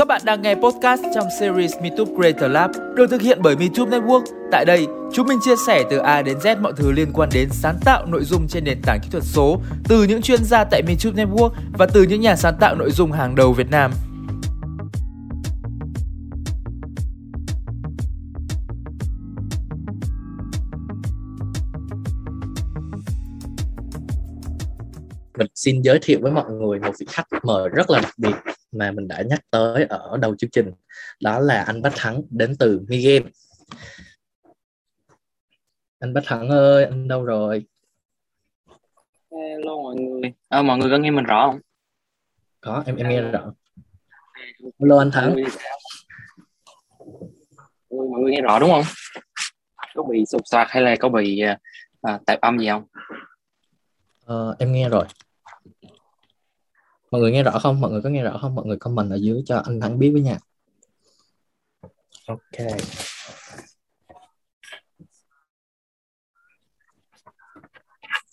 Các bạn đang nghe podcast trong series MeTube Creator Lab được thực hiện bởi MeTube Network. Tại đây, chúng mình chia sẻ từ A đến Z mọi thứ liên quan đến sáng tạo nội dung trên nền tảng kỹ thuật số từ những chuyên gia tại MeTube Network và từ những nhà sáng tạo nội dung hàng đầu Việt Nam. mình xin giới thiệu với mọi người một vị khách mời rất là đặc biệt mà mình đã nhắc tới ở đầu chương trình đó là anh Bách Thắng đến từ Mi Game anh Bách Thắng ơi anh đâu rồi? Hello mọi người. À, mọi người có nghe mình rõ không? Có em em nghe rõ. Hello anh Thắng. Mọi người, nghe rõ. Đúng không? Có bị sụp soạt hay là có bị à, tạp âm gì không? Uh, em nghe rồi mọi người nghe rõ không? Mọi người có nghe rõ không? Mọi người comment ở dưới cho anh Thắng biết với nha. Ok.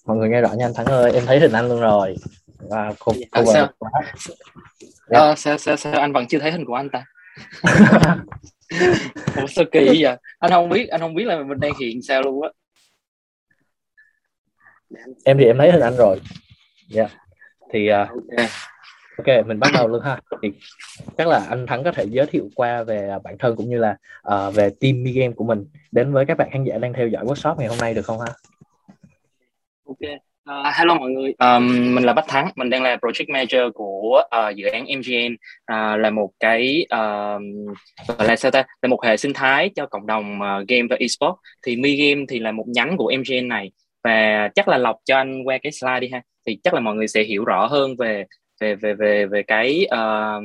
Mọi người nghe rõ nha anh Thắng ơi em thấy hình anh luôn rồi. Và cô, cô à, sao? Quá. À, sao sao sao? Anh vẫn chưa thấy hình của anh ta. Ủa, sao kỳ vậy? Anh không biết anh không biết là mình đang hiện sao luôn á. Em thì em thấy hình anh rồi. Dạ. yeah. Thì uh, ok. mình bắt đầu luôn ha. Thì chắc là anh thắng có thể giới thiệu qua về bản thân cũng như là uh, về team mi game của mình đến với các bạn khán giả đang theo dõi workshop ngày hôm nay được không ha? Ok. Uh, hello mọi người, um, mình là Bách Thắng, mình đang là project manager của uh, dự án MGN, uh, là một cái uh, là sao ta, là một hệ sinh thái cho cộng đồng uh, game và esports. Thì Mi Game thì là một nhánh của MGN này. Và chắc là lọc cho anh qua cái slide đi ha thì chắc là mọi người sẽ hiểu rõ hơn về về về về về cái uh,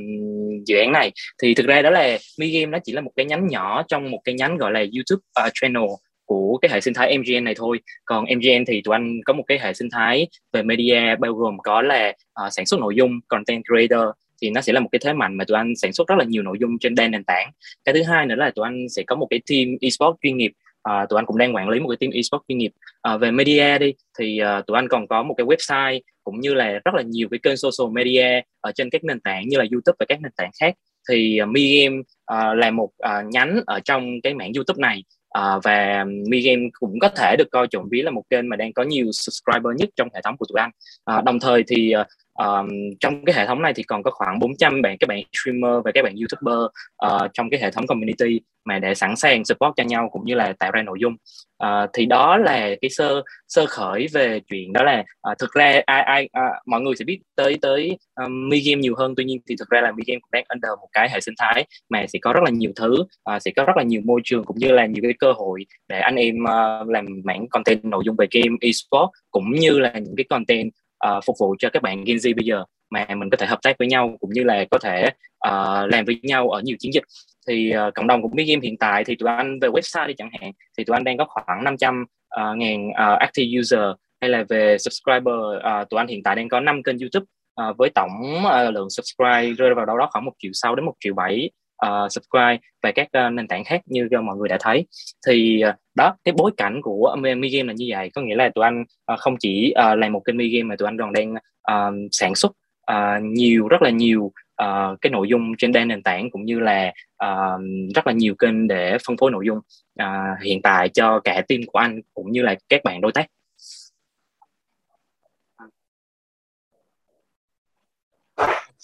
dự án này. Thì thực ra đó là Mi Game nó chỉ là một cái nhánh nhỏ trong một cái nhánh gọi là YouTube uh, channel của cái hệ sinh thái MGN này thôi. Còn MGN thì tụi anh có một cái hệ sinh thái về media bao gồm có là uh, sản xuất nội dung content creator. Thì nó sẽ là một cái thế mạnh mà tụi anh sản xuất rất là nhiều nội dung trên đa nền tảng. Cái thứ hai nữa là tụi anh sẽ có một cái team esports chuyên nghiệp à, tụi anh cũng đang quản lý một cái team esports chuyên nghiệp. À, về media đi thì à, tụi anh còn có một cái website cũng như là rất là nhiều cái kênh social media ở trên các nền tảng như là YouTube và các nền tảng khác. Thì uh, Mi Game uh, là một uh, nhánh ở trong cái mảng YouTube này. Uh, và Mi Game cũng có thể được coi trộm ví là một kênh mà đang có nhiều subscriber nhất trong hệ thống của tụi anh. Uh, đồng thời thì uh, um, trong cái hệ thống này thì còn có khoảng 400 bạn các bạn streamer và các bạn youtuber uh, trong cái hệ thống community mà để sẵn sàng support cho nhau cũng như là tạo ra nội dung. Uh, thì đó là cái sơ sơ khởi về chuyện đó là uh, thực ra ai ai uh, mọi người sẽ biết tới tới um, mi game nhiều hơn. Tuy nhiên thì thực ra là mi game cũng đang under một cái hệ sinh thái mà sẽ có rất là nhiều thứ uh, sẽ có rất là nhiều môi trường cũng như là nhiều cái cơ hội để anh em uh, làm mảng content nội dung về game esports cũng như là những cái content uh, phục vụ cho các bạn Gen Z bây giờ mà mình có thể hợp tác với nhau cũng như là có thể uh, làm với nhau ở nhiều chiến dịch. Thì uh, cộng đồng của biết Game hiện tại thì tụi anh về website đi chẳng hạn thì tụi anh đang có khoảng 500 uh, ngàn uh, active user hay là về subscriber uh, tụi anh hiện tại đang có 5 kênh YouTube uh, với tổng uh, lượng subscribe rơi vào đâu đó khoảng một triệu sáu đến một triệu bảy uh, subscribe và các uh, nền tảng khác như uh, mọi người đã thấy. Thì uh, đó cái bối cảnh của Mi Game là như vậy. Có nghĩa là tụi anh uh, không chỉ uh, làm một kênh Mi Game mà tụi anh còn đang uh, sản xuất uh, nhiều rất là nhiều uh, cái nội dung trên đa nền tảng cũng như là uh, rất là nhiều kênh để phân phối nội dung uh, hiện tại cho cả team của anh cũng như là các bạn đối tác.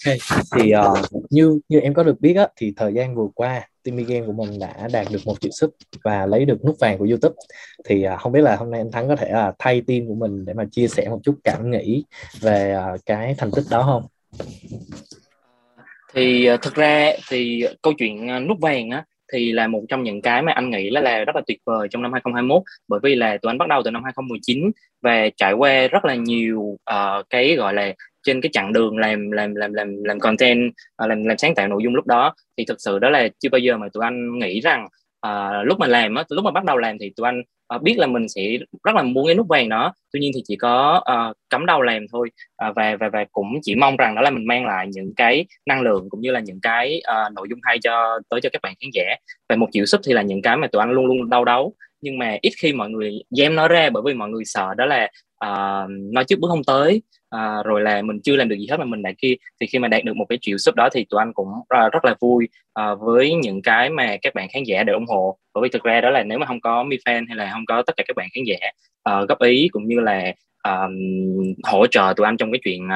Okay. thì uh, như như em có được biết á, thì thời gian vừa qua Timmy Game của mình đã đạt được một triệu sub và lấy được nút vàng của YouTube. Thì uh, không biết là hôm nay anh Thắng có thể uh, thay team của mình để mà chia sẻ một chút cảm nghĩ về uh, cái thành tích đó không? Thì uh, thực ra thì câu chuyện uh, nút vàng á thì là một trong những cái mà anh nghĩ là, là rất là tuyệt vời trong năm 2021 bởi vì là tụi anh bắt đầu từ năm 2019 và trải qua rất là nhiều uh, cái gọi là trên cái chặng đường làm làm làm làm làm content ờ, làm làm sáng tạo nội dung lúc đó. Thì thực sự đó là chưa bao giờ mà tụi anh nghĩ rằng uh, lúc mà làm á lúc mà bắt đầu làm thì tụi anh uh, biết là mình sẽ rất là muốn cái nút vàng đó. Tuy nhiên thì chỉ có uh, cắm đầu làm thôi. Uh, và và và cũng chỉ mong rằng đó là mình mang lại những cái năng lượng cũng như là những cái uh, nội dung hay cho tới cho các bạn khán giả. Và một triệu sub thì là những cái mà tụi anh luôn luôn đau đấu nhưng mà ít khi mọi người dám nói ra bởi vì mọi người sợ đó là uh, nói trước bước không tới à, rồi là mình chưa làm được gì hết mà mình lại kia thì khi mà đạt được một cái triệu sub đó thì tụi anh cũng uh, rất là vui uh, với những cái mà các bạn khán giả đều ủng hộ. Bởi vì thực ra đó là nếu mà không có mi fan hay là không có tất cả các bạn khán giả uh, góp ý cũng như là um, hỗ trợ tụi anh trong cái chuyện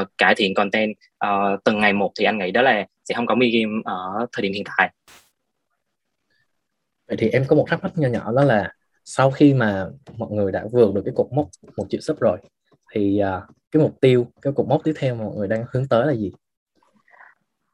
uh, cải thiện content uh, từng ngày một thì anh nghĩ đó là sẽ không có mi game ở thời điểm hiện tại. Vậy thì em có một thắc mắc nhỏ nhỏ đó là sau khi mà mọi người đã vượt được cái cột mốc một triệu sub rồi thì uh, cái mục tiêu cái cột mốc tiếp theo mà mọi người đang hướng tới là gì?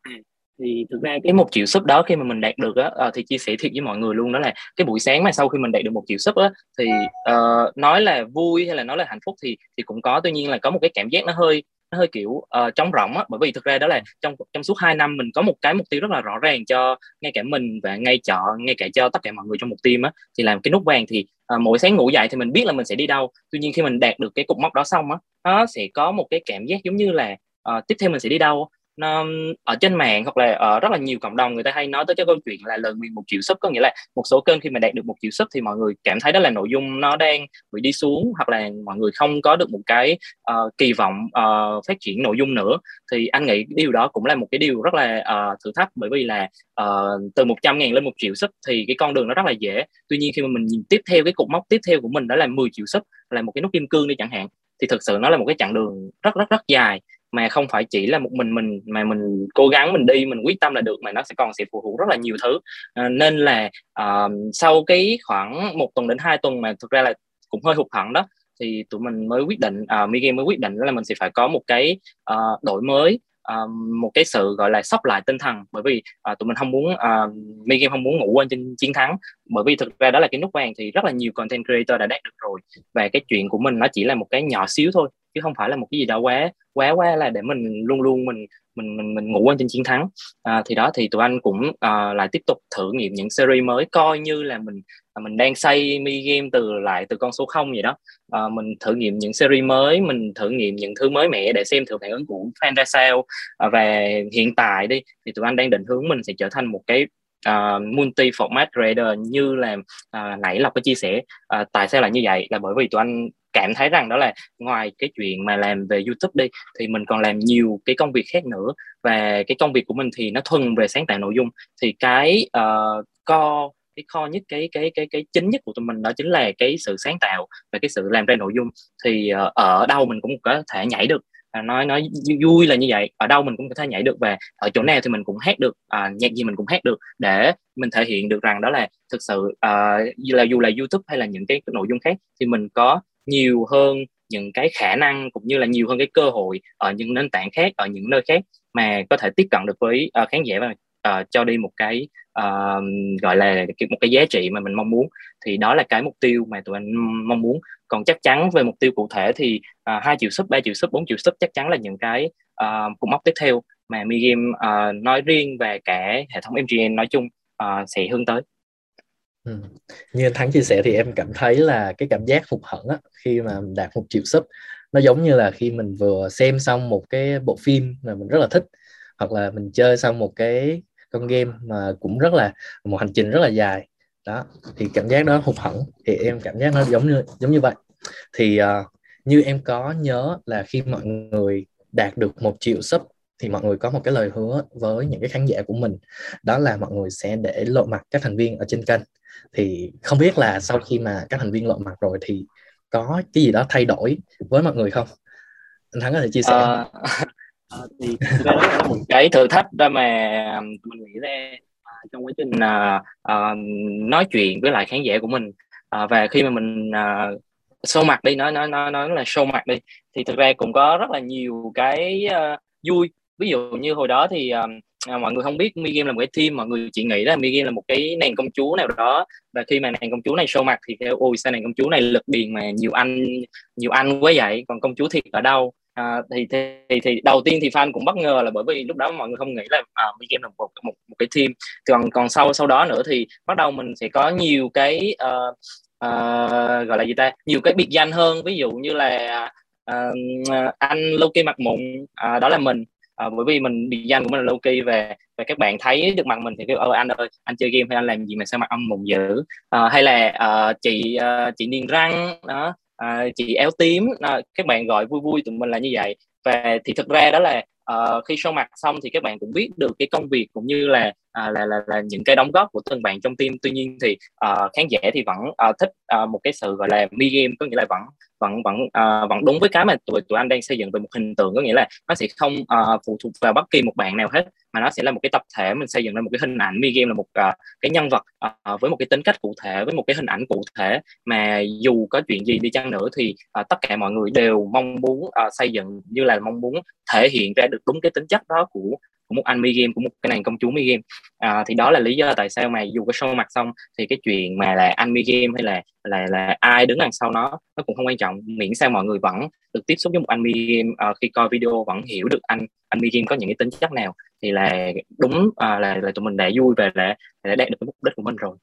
À, thì thực ra cái một triệu sub đó khi mà mình đạt được á ờ, thì chia sẻ thiệt với mọi người luôn đó là cái buổi sáng mà sau khi mình đạt được một triệu sub á thì uh, nói là vui hay là nói là hạnh phúc thì thì cũng có. Tuy nhiên là có một cái cảm giác nó hơi nó hơi kiểu uh, trống rỗng á. Bởi vì thực ra đó là trong trong suốt 2 năm mình có một cái mục tiêu rất là rõ ràng cho ngay cả mình và ngay chợ ngay cả cho tất cả mọi người trong một team á. Thì làm cái nút vàng thì uh, mỗi sáng ngủ dậy thì mình biết là mình sẽ đi đâu. Tuy nhiên khi mình đạt được cái cục mốc đó xong á nó sẽ có một cái cảm giác giống như là uh, tiếp theo mình sẽ đi đâu nó ở trên mạng hoặc là ở rất là nhiều cộng đồng người ta hay nói tới cái câu chuyện là lời nguyền một triệu sub có nghĩa là một số kênh khi mà đạt được một triệu sub thì mọi người cảm thấy đó là nội dung nó đang bị đi xuống hoặc là mọi người không có được một cái uh, kỳ vọng uh, phát triển nội dung nữa. Thì anh nghĩ điều đó cũng là một cái điều rất là uh, thử thách bởi vì là uh, từ 100 ngàn lên một triệu sub thì cái con đường nó rất là dễ. Tuy nhiên khi mà mình nhìn tiếp theo cái cột mốc tiếp theo của mình đó là 10 triệu sub là một cái nút kim cương đi chẳng hạn thì thực sự nó là một cái chặng đường rất rất rất dài mà không phải chỉ là một mình mình mà mình cố gắng mình đi mình quyết tâm là được mà nó sẽ còn sẽ phụ thuộc rất là nhiều thứ. À, nên là uh, sau cái khoảng một tuần đến hai tuần mà thực ra là cũng hơi hụt hẫng đó thì tụi mình mới quyết định uh, Miguel mới quyết định là mình sẽ phải có một cái uh, đổi mới uh, một cái sự gọi là sốc lại tinh thần. Bởi vì uh, tụi mình không muốn uh, Miguel không muốn ngủ quên trên chiến thắng. Bởi vì thực ra đó là cái nút vàng thì rất là nhiều content creator đã đạt được rồi. Và cái chuyện của mình nó chỉ là một cái nhỏ xíu thôi chứ không phải là một cái gì đó quá quá quá là để mình luôn luôn mình mình mình mình ngủ quên trên chiến thắng. À, thì đó thì tụi anh cũng à, lại tiếp tục thử nghiệm những series mới coi như là mình à, mình đang xây mi game từ lại từ con số không vậy đó. À, mình thử nghiệm những series mới mình thử nghiệm những thứ mới mẻ để xem thử phản ứng của fan ra sao. À, và hiện tại đi thì tụi anh đang định hướng mình sẽ trở thành một cái à, uh, multi format creator như là uh, nãy lộc có chia sẻ. Uh, tại sao lại như vậy? Là bởi vì tụi anh cảm thấy rằng đó là ngoài cái chuyện mà làm về YouTube đi thì mình còn làm nhiều cái công việc khác nữa. Và cái công việc của mình thì nó thuần về sáng tạo nội dung. Thì cái ờ, uh, co cái kho nhất cái cái cái cái chính nhất của tụi mình đó chính là cái sự sáng tạo và cái sự làm ra nội dung. Thì uh, ở đâu mình cũng có thể nhảy được. À, nói nói vui là như vậy. Ở đâu mình cũng có thể nhảy được và ở chỗ nào thì mình cũng hát được. À, nhạc gì mình cũng hát được để mình thể hiện được rằng đó là thực sự à, là dù là YouTube hay là những cái nội dung khác thì mình có nhiều hơn những cái khả năng cũng như là nhiều hơn cái cơ hội ở những nền tảng khác ở những nơi khác mà có thể tiếp cận được với uh, khán giả và uh, cho đi một cái uh, gọi là một cái giá trị mà mình mong muốn. Thì đó là cái mục tiêu mà tụi anh mong muốn. Còn chắc chắn về mục tiêu cụ thể thì hai uh, triệu sub 3 triệu sub 4 triệu sub chắc chắn là những cái uh, cột mốc tiếp theo mà Mi Game uh, nói riêng và cả hệ thống MGN nói chung uh, sẽ hướng tới. Ừ. Như anh Thắng chia sẻ thì em cảm thấy là cái cảm giác hụt hẫng á, khi mà đạt một triệu sub nó giống như là khi mình vừa xem xong một cái bộ phim mà mình rất là thích hoặc là mình chơi xong một cái con game mà cũng rất là một hành trình rất là dài. Đó thì cảm giác đó hụt hẫng thì em cảm giác nó giống như giống như vậy. Thì uh, như em có nhớ là khi mọi người đạt được một triệu sub thì mọi người có một cái lời hứa với những cái khán giả của mình. Đó là mọi người sẽ để lộ mặt các thành viên ở trên kênh thì không biết là sau khi mà các thành viên lộ mặt rồi thì có cái gì đó thay đổi với mọi người không? Anh thắng có thể chia sẻ. À, à, thì đó là một cái thử thách đó mà mình nghĩ ra à, trong quá trình à, à, nói chuyện với lại khán giả của mình. À, và khi mà mình à, show mặt đi nói nói nói nói là show mặt đi thì thực ra cũng có rất là nhiều cái uh, vui. Ví dụ như hồi đó thì uh, à, mọi người không biết Mi Game là một cái team mọi người chỉ nghĩ là Mi Game là một cái nàng công chúa nào đó. Và khi mà nàng công chúa này show mặt thì theo ôi sao nàng công chúa này lực điền mà nhiều anh nhiều anh quá vậy? Còn công chúa thiệt ở đâu? À, thì, thì thì đầu tiên thì fan cũng bất ngờ là bởi vì lúc đó mọi người không nghĩ là à, Mi Game là một, một một cái team. Còn còn sau sau đó nữa thì bắt đầu mình sẽ có nhiều cái uh, uh, gọi là gì ta? Nhiều cái biệt danh hơn. Ví dụ như là uh, anh Loki mặt mụn uh, à, đó là mình à, bởi vì mình design của mình là low key về và các bạn thấy được mặt mình thì kêu ờ, anh ơi anh chơi game hay anh làm gì mà sao mặt âm mụn dữ? À, hay là à, chị à, chị niềng răng đó à, chị éo tím à, các bạn gọi vui vui tụi mình là như vậy. Và thì thực ra đó là uh, khi show mặt xong thì các bạn cũng biết được cái công việc cũng như là uh, là, là là những cái đóng góp của từng bạn trong team. Tuy nhiên thì uh, khán giả thì vẫn uh, thích uh, một cái sự gọi là mi game có nghĩa là vẫn vẫn vẫn uh, vẫn đúng với cái mà tụi tụi anh đang xây dựng về một hình tượng. Có nghĩa là nó sẽ không uh, phụ thuộc vào bất kỳ một bạn nào hết mà nó sẽ là một cái tập thể mình xây dựng ra một cái hình ảnh mi game là một uh, cái nhân vật uh, với một cái tính cách cụ thể với một cái hình ảnh cụ thể. Mà dù có chuyện gì đi chăng nữa thì uh, tất cả mọi người đều mong muốn uh, xây dựng như là mong muốn thể hiện ra được đúng cái tính chất đó của của một anh mi game của một cái nàng công chúa mi game. À, thì đó là lý do tại sao mà dù có show mặt xong thì cái chuyện mà là anh mi game hay là là là ai đứng đằng sau nó nó cũng không quan trọng. Miễn sao mọi người vẫn được tiếp xúc với một anh mi game uh, khi coi video vẫn hiểu được anh anh mi game có những cái tính chất nào thì là đúng à, là là tụi mình đã vui và đã, đã đạt được cái mục đích của mình rồi.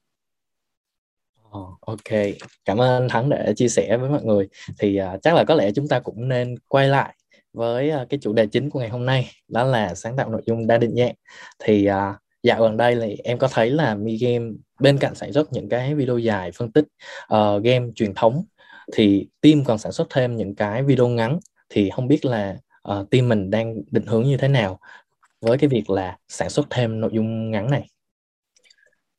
Oh, ok, cảm ơn anh Thắng để chia sẻ với mọi người. Thì uh, chắc là có lẽ chúng ta cũng nên quay lại với uh, cái chủ đề chính của ngày hôm nay đó là sáng tạo nội dung đa định dạng. Thì uh, dạo gần đây thì em có thấy là Mi Game bên cạnh sản xuất những cái video dài phân tích uh, game truyền thống thì team còn sản xuất thêm những cái video ngắn. Thì không biết là uh, team mình đang định hướng như thế nào? Với cái việc là sản xuất thêm nội dung ngắn này?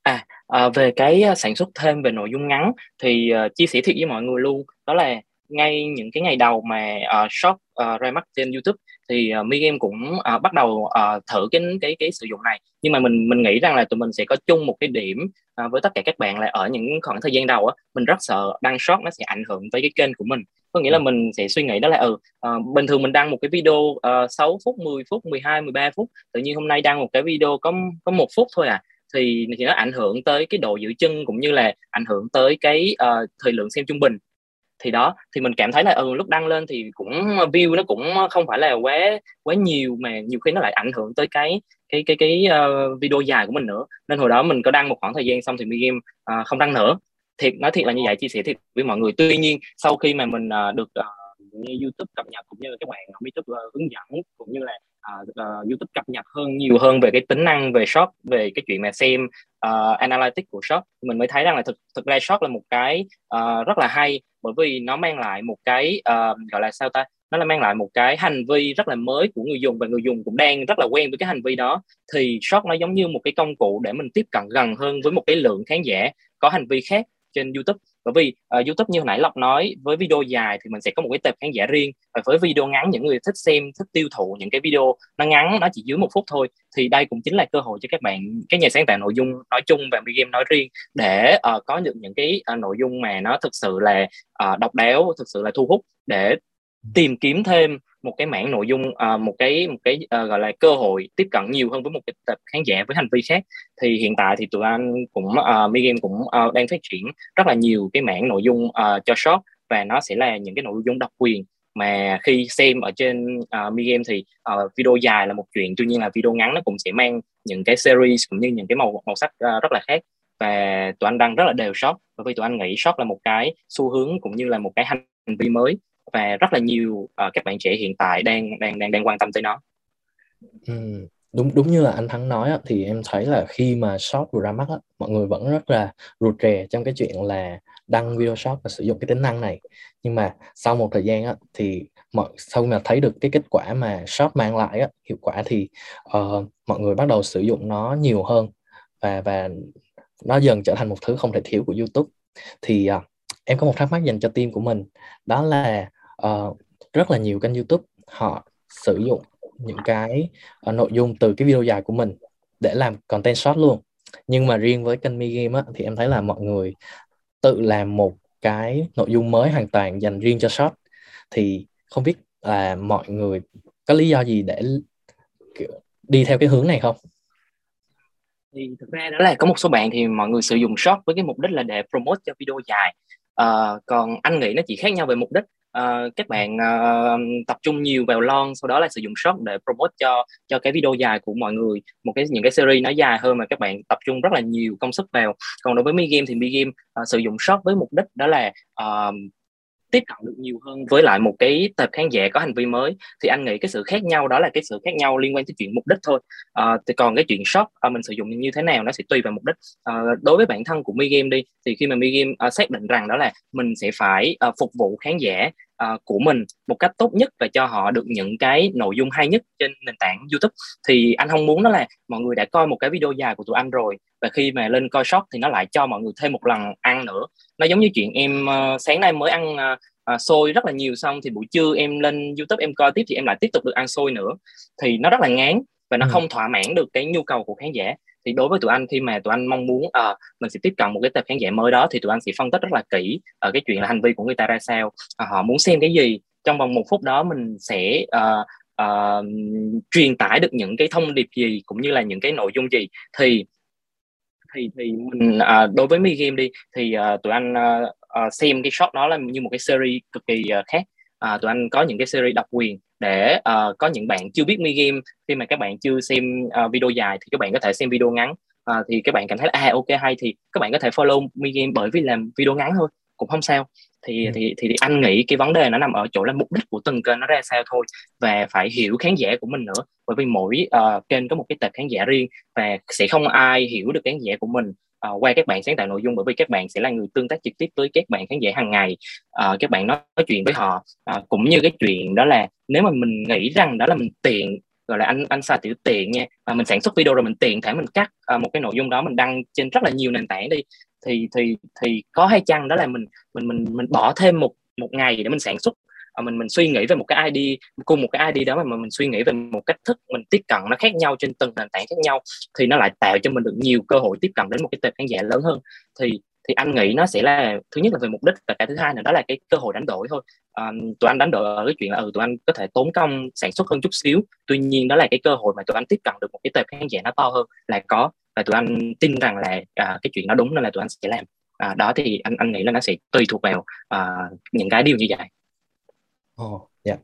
À, à về cái à, sản xuất thêm về nội dung ngắn thì uh, chia sẻ thiệt với mọi người luôn. Đó là ngay những cái ngày đầu mà uh, shop uh, ra mắt trên YouTube thì uh, Mi Game cũng uh, bắt đầu uh, thử cái cái cái sử dụng này. Nhưng mà mình mình nghĩ rằng là tụi mình sẽ có chung một cái điểm uh, với tất cả các bạn là ở những khoảng thời gian đầu á mình rất sợ đăng shop nó sẽ ảnh hưởng tới cái kênh của mình có nghĩa là mình sẽ suy nghĩ đó là ừ uh, bình thường mình đăng một cái video uh, 6 phút 10 phút 12 13 phút tự nhiên hôm nay đăng một cái video có có một phút thôi à thì thì nó ảnh hưởng tới cái độ giữ chân cũng như là ảnh hưởng tới cái uh, thời lượng xem trung bình. Thì đó thì mình cảm thấy là ừ lúc đăng lên thì cũng view nó cũng không phải là quá quá nhiều mà nhiều khi nó lại ảnh hưởng tới cái cái cái cái uh, video dài của mình nữa. Nên hồi đó mình có đăng một khoảng thời gian xong thì mi game uh, không đăng nữa thiệt nói thiệt là như vậy chia sẻ thiệt với mọi người. Tuy nhiên sau khi mà mình uh, được uh, nghe YouTube cập nhật cũng như là các bạn ở YouTube uh, hướng dẫn cũng như là uh, uh, YouTube cập nhật hơn nhiều hơn về cái tính năng về shop về cái chuyện mà xem uh, analytics của shop mình mới thấy rằng là thực thực ra shop là một cái uh, rất là hay bởi vì nó mang lại một cái uh, gọi là sao ta? Nó là mang lại một cái hành vi rất là mới của người dùng và người dùng cũng đang rất là quen với cái hành vi đó. Thì shop nó giống như một cái công cụ để mình tiếp cận gần hơn với một cái lượng khán giả có hành vi khác trên YouTube. Bởi vì uh, YouTube như hồi nãy Lộc nói với video dài thì mình sẽ có một cái tệp khán giả riêng. Và với video ngắn những người thích xem thích tiêu thụ những cái video nó ngắn nó chỉ dưới một phút thôi thì đây cũng chính là cơ hội cho các bạn các nhà sáng tạo nội dung nói chung và game nói riêng để uh, có được những cái uh, nội dung mà nó thực sự là uh, độc đáo thực sự là thu hút để tìm kiếm thêm một cái mảng nội dung à, một cái một cái à, gọi là cơ hội tiếp cận nhiều hơn với một cái tập khán giả với hành vi khác. Thì hiện tại thì tụi anh cũng à, Mi Game cũng à, đang phát triển rất là nhiều cái mảng nội dung à, cho short và nó sẽ là những cái nội dung độc quyền. Mà khi xem ở trên à, uh, Mi Game thì uh, video dài là một chuyện tuy nhiên là video ngắn nó cũng sẽ mang những cái series cũng như những cái màu màu sắc uh, rất là khác. Và tụi anh đăng rất là đều shop bởi vì tụi anh nghĩ shop là một cái xu hướng cũng như là một cái hành vi mới và rất là nhiều uh, các bạn trẻ hiện tại đang đang đang đang quan tâm tới nó. Ừ, đúng đúng như là anh Thắng nói á, thì em thấy là khi mà short vừa ra mắt á, mọi người vẫn rất là rụt rè trong cái chuyện là đăng video short và sử dụng cái tính năng này nhưng mà sau một thời gian á, thì mọi sau mà thấy được cái kết quả mà short mang lại á, hiệu quả thì uh, mọi người bắt đầu sử dụng nó nhiều hơn và và nó dần trở thành một thứ không thể thiếu của YouTube thì uh, em có một thắc mắc dành cho team của mình đó là uh, rất là nhiều kênh YouTube họ sử dụng những cái uh, nội dung từ cái video dài của mình để làm content short luôn. Nhưng mà riêng với kênh Mi Game á, thì em thấy là mọi người tự làm một cái nội dung mới hoàn toàn dành riêng cho short. Thì không biết là mọi người có lý do gì để đi theo cái hướng này không? thì thực ra đó là có một số bạn thì mọi người sử dụng short với cái mục đích là để promote cho video dài. À, còn anh nghĩ nó chỉ khác nhau về mục đích uh, các bạn uh, tập trung nhiều vào long sau đó là sử dụng short để promote cho cho cái video dài của mọi người. Một cái những cái series nó dài hơn mà các bạn tập trung rất là nhiều công sức vào. Còn đối với mi game thì mi game uh, sử dụng short với mục đích đó là uh, tiếp cận được nhiều hơn với lại một cái tập khán giả có hành vi mới thì anh nghĩ cái sự khác nhau đó là cái sự khác nhau liên quan tới chuyện mục đích thôi. À, thì còn cái chuyện shop à, mình sử dụng như thế nào nó sẽ tùy vào mục đích. À, đối với bản thân của mi game đi thì khi mà mi game à, xác định rằng đó là mình sẽ phải à, phục vụ khán giả uh, của mình một cách tốt nhất và cho họ được những cái nội dung hay nhất trên nền tảng YouTube. Thì anh không muốn đó là mọi người đã coi một cái video dài của tụi anh rồi và khi mà lên coi short thì nó lại cho mọi người thêm một lần ăn nữa. Nó giống như chuyện em uh, sáng nay mới ăn uh, uh, xôi rất là nhiều xong thì buổi trưa em lên YouTube em coi tiếp thì em lại tiếp tục được ăn xôi nữa. Thì nó rất là ngán và nó ừ. không thỏa mãn được cái nhu cầu của khán giả thì đối với tụi anh khi mà tụi anh mong muốn uh, mình sẽ tiếp cận một cái tập khán giả mới đó thì tụi anh sẽ phân tích rất là kỹ ở uh, cái chuyện là hành vi của người ta ra sao uh, họ muốn xem cái gì. Trong vòng một phút đó mình sẽ uh, uh, truyền tải được những cái thông điệp gì cũng như là những cái nội dung gì. Thì thì thì mình à, đối với mi game đi thì à, tụi anh à, à, xem cái shot đó là như một cái series cực kỳ à, khác. À, tụi anh có những cái series độc quyền để uh, có những bạn chưa biết mi game khi mà các bạn chưa xem uh, video dài thì các bạn có thể xem video ngắn. Uh, thì các bạn cảm thấy là à ok hay thì các bạn có thể follow mi game bởi vì làm video ngắn thôi cũng không sao. Thì, ừ. thì thì thì anh nghĩ cái vấn đề nó nằm ở chỗ là mục đích của từng kênh nó ra sao thôi và phải hiểu khán giả của mình nữa. Bởi vì mỗi uh, kênh có một cái tệp khán giả riêng và sẽ không ai hiểu được khán giả của mình uh, qua các bạn sáng tạo nội dung bởi vì các bạn sẽ là người tương tác trực tiếp với các bạn khán giả hàng ngày. Uh, các bạn nói, nói chuyện với họ. Uh, cũng như cái chuyện đó là nếu mà mình nghĩ rằng đó là mình tiện gọi là anh anh xài tiểu tiện nha mà mình sản xuất video rồi mình tiện thể mình cắt uh, một cái nội dung đó mình đăng trên rất là nhiều nền tảng đi thì thì thì có hay chăng đó là mình mình mình mình bỏ thêm một một ngày để mình sản xuất Ờ, mình mình suy nghĩ về một cái ID cùng một cái ID đó mà mình suy nghĩ về một cách thức mình tiếp cận nó khác nhau trên từng nền tảng khác nhau thì nó lại tạo cho mình được nhiều cơ hội tiếp cận đến một cái tệp khán giả lớn hơn. Thì thì anh nghĩ nó sẽ là thứ nhất là về mục đích và cái thứ hai là đó là cái cơ hội đánh đổi thôi. À, tụi anh đánh đổi ở cái chuyện là ừ, tụi anh có thể tốn công sản xuất hơn chút xíu tuy nhiên đó là cái cơ hội mà tụi anh tiếp cận được một cái tệp khán giả nó to hơn là có và tụi anh tin rằng là à, cái chuyện nó đúng nên là tụi anh sẽ làm. À, đó thì anh anh nghĩ là nó sẽ tùy thuộc vào à, những cái điều như vậy. Ồ, oh, dạ.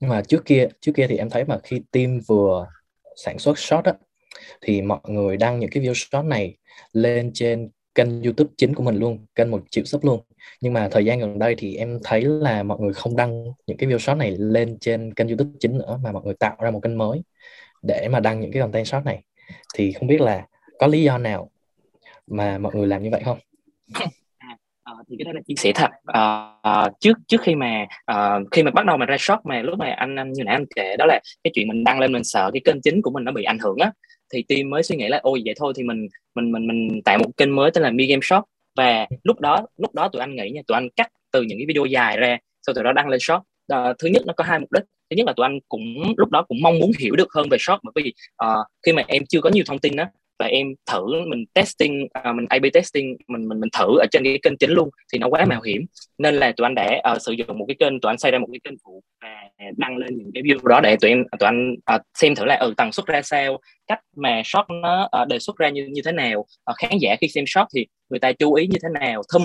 Nhưng mà trước kia trước kia thì em thấy mà khi team vừa sản xuất short á thì mọi người đăng những cái video short này lên trên kênh YouTube chính của mình luôn, kênh một triệu sub luôn. Nhưng mà thời gian gần đây thì em thấy là mọi người không đăng những cái video short này lên trên kênh YouTube chính nữa mà mọi người tạo ra một kênh mới để mà đăng những cái content short này. Thì không biết là có lý do nào mà mọi người làm như vậy không? à, thì cái đó là chia sẻ thật. À, trước trước khi mà à, khi mà bắt đầu mà ra shop mà lúc mà anh, anh như nãy anh kể đó là cái chuyện mình đăng lên mình sợ cái kênh chính của mình nó bị ảnh hưởng á thì team mới suy nghĩ là ôi vậy thôi thì mình mình mình mình tạo một kênh mới tên là Mi Game Shop. Và lúc đó lúc đó tụi anh nghĩ nha tụi anh cắt từ những cái video dài ra sau từ đó đăng lên shop. À, thứ nhất nó có hai mục đích. Thứ nhất là tụi anh cũng lúc đó cũng mong muốn hiểu được hơn về shop bởi vì uh, khi mà em chưa có nhiều thông tin đó và em thử mình testing uh, mình A/B testing mình mình mình thử ở trên cái kênh chính luôn thì nó quá mạo hiểm. Nên là tụi anh đã uh, sử dụng một cái kênh tụi anh xây ra một cái kênh phụ và đăng lên những cái video đó để tụi em tụi anh uh, xem thử là ừ tần suất ra sao cách mà shot nó uh, đề xuất ra như như thế nào. Uh, khán giả khi xem shot thì người ta chú ý như thế nào thâm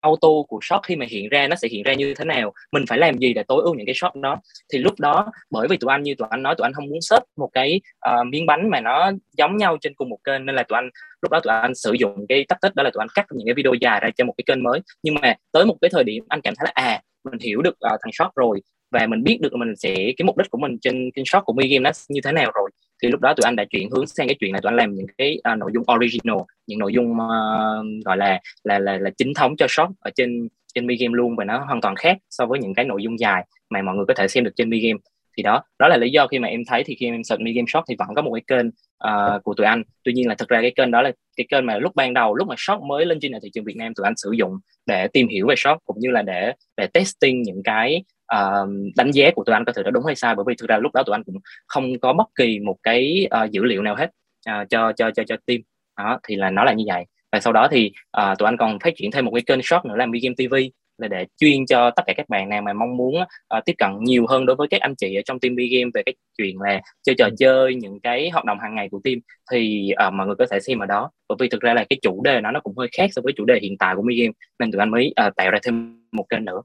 auto của shot khi mà hiện ra nó sẽ hiện ra như thế nào mình phải làm gì để tối ưu những cái shot đó. Thì lúc đó bởi vì tụi anh như tụi anh nói tụi anh không muốn xếp một cái uh, miếng bánh mà nó giống nhau trên cùng một kênh nên là tụi anh lúc đó tụi anh sử dụng cái tắt tích đó là tụi anh cắt những cái video dài ra cho một cái kênh mới. Nhưng mà tới một cái thời điểm anh cảm thấy là à mình hiểu được uh, thằng shot rồi và mình biết được mình sẽ cái mục đích của mình trên kênh shop của mi game nó như thế nào rồi thì lúc đó tụi anh đã chuyển hướng sang cái chuyện là tụi anh làm những cái uh, nội dung original những nội dung uh, gọi là là là là chính thống cho shop ở trên trên mi game luôn và nó hoàn toàn khác so với những cái nội dung dài mà mọi người có thể xem được trên mi game. Thì đó đó là lý do khi mà em thấy thì khi em search mi game shop thì vẫn có một cái kênh uh, của tụi anh. Tuy nhiên là thực ra cái kênh đó là cái kênh mà lúc ban đầu lúc mà shop mới lên trên thị trường Việt Nam tụi anh sử dụng để tìm hiểu về shop cũng như là để để testing những cái uh, đánh giá của tụi anh có thể nó đúng hay sai bởi vì thực ra lúc đó tụi anh cũng không có bất kỳ một cái uh, dữ liệu nào hết uh, cho cho cho cho team. Đó thì là nó là như vậy. Và sau đó thì uh, tụi anh còn phát triển thêm một cái kênh shop nữa là Mi Game TV là để chuyên cho tất cả các bạn nào mà mong muốn uh, tiếp cận nhiều hơn đối với các anh chị ở trong team Mi Game về cái chuyện là chơi trò chơi những cái hoạt động hàng ngày của team thì uh, mọi người có thể xem ở đó. Bởi vì thực ra là cái chủ đề nó nó cũng hơi khác so với chủ đề hiện tại của Mi Game nên tụi anh mới uh, tạo ra thêm một kênh nữa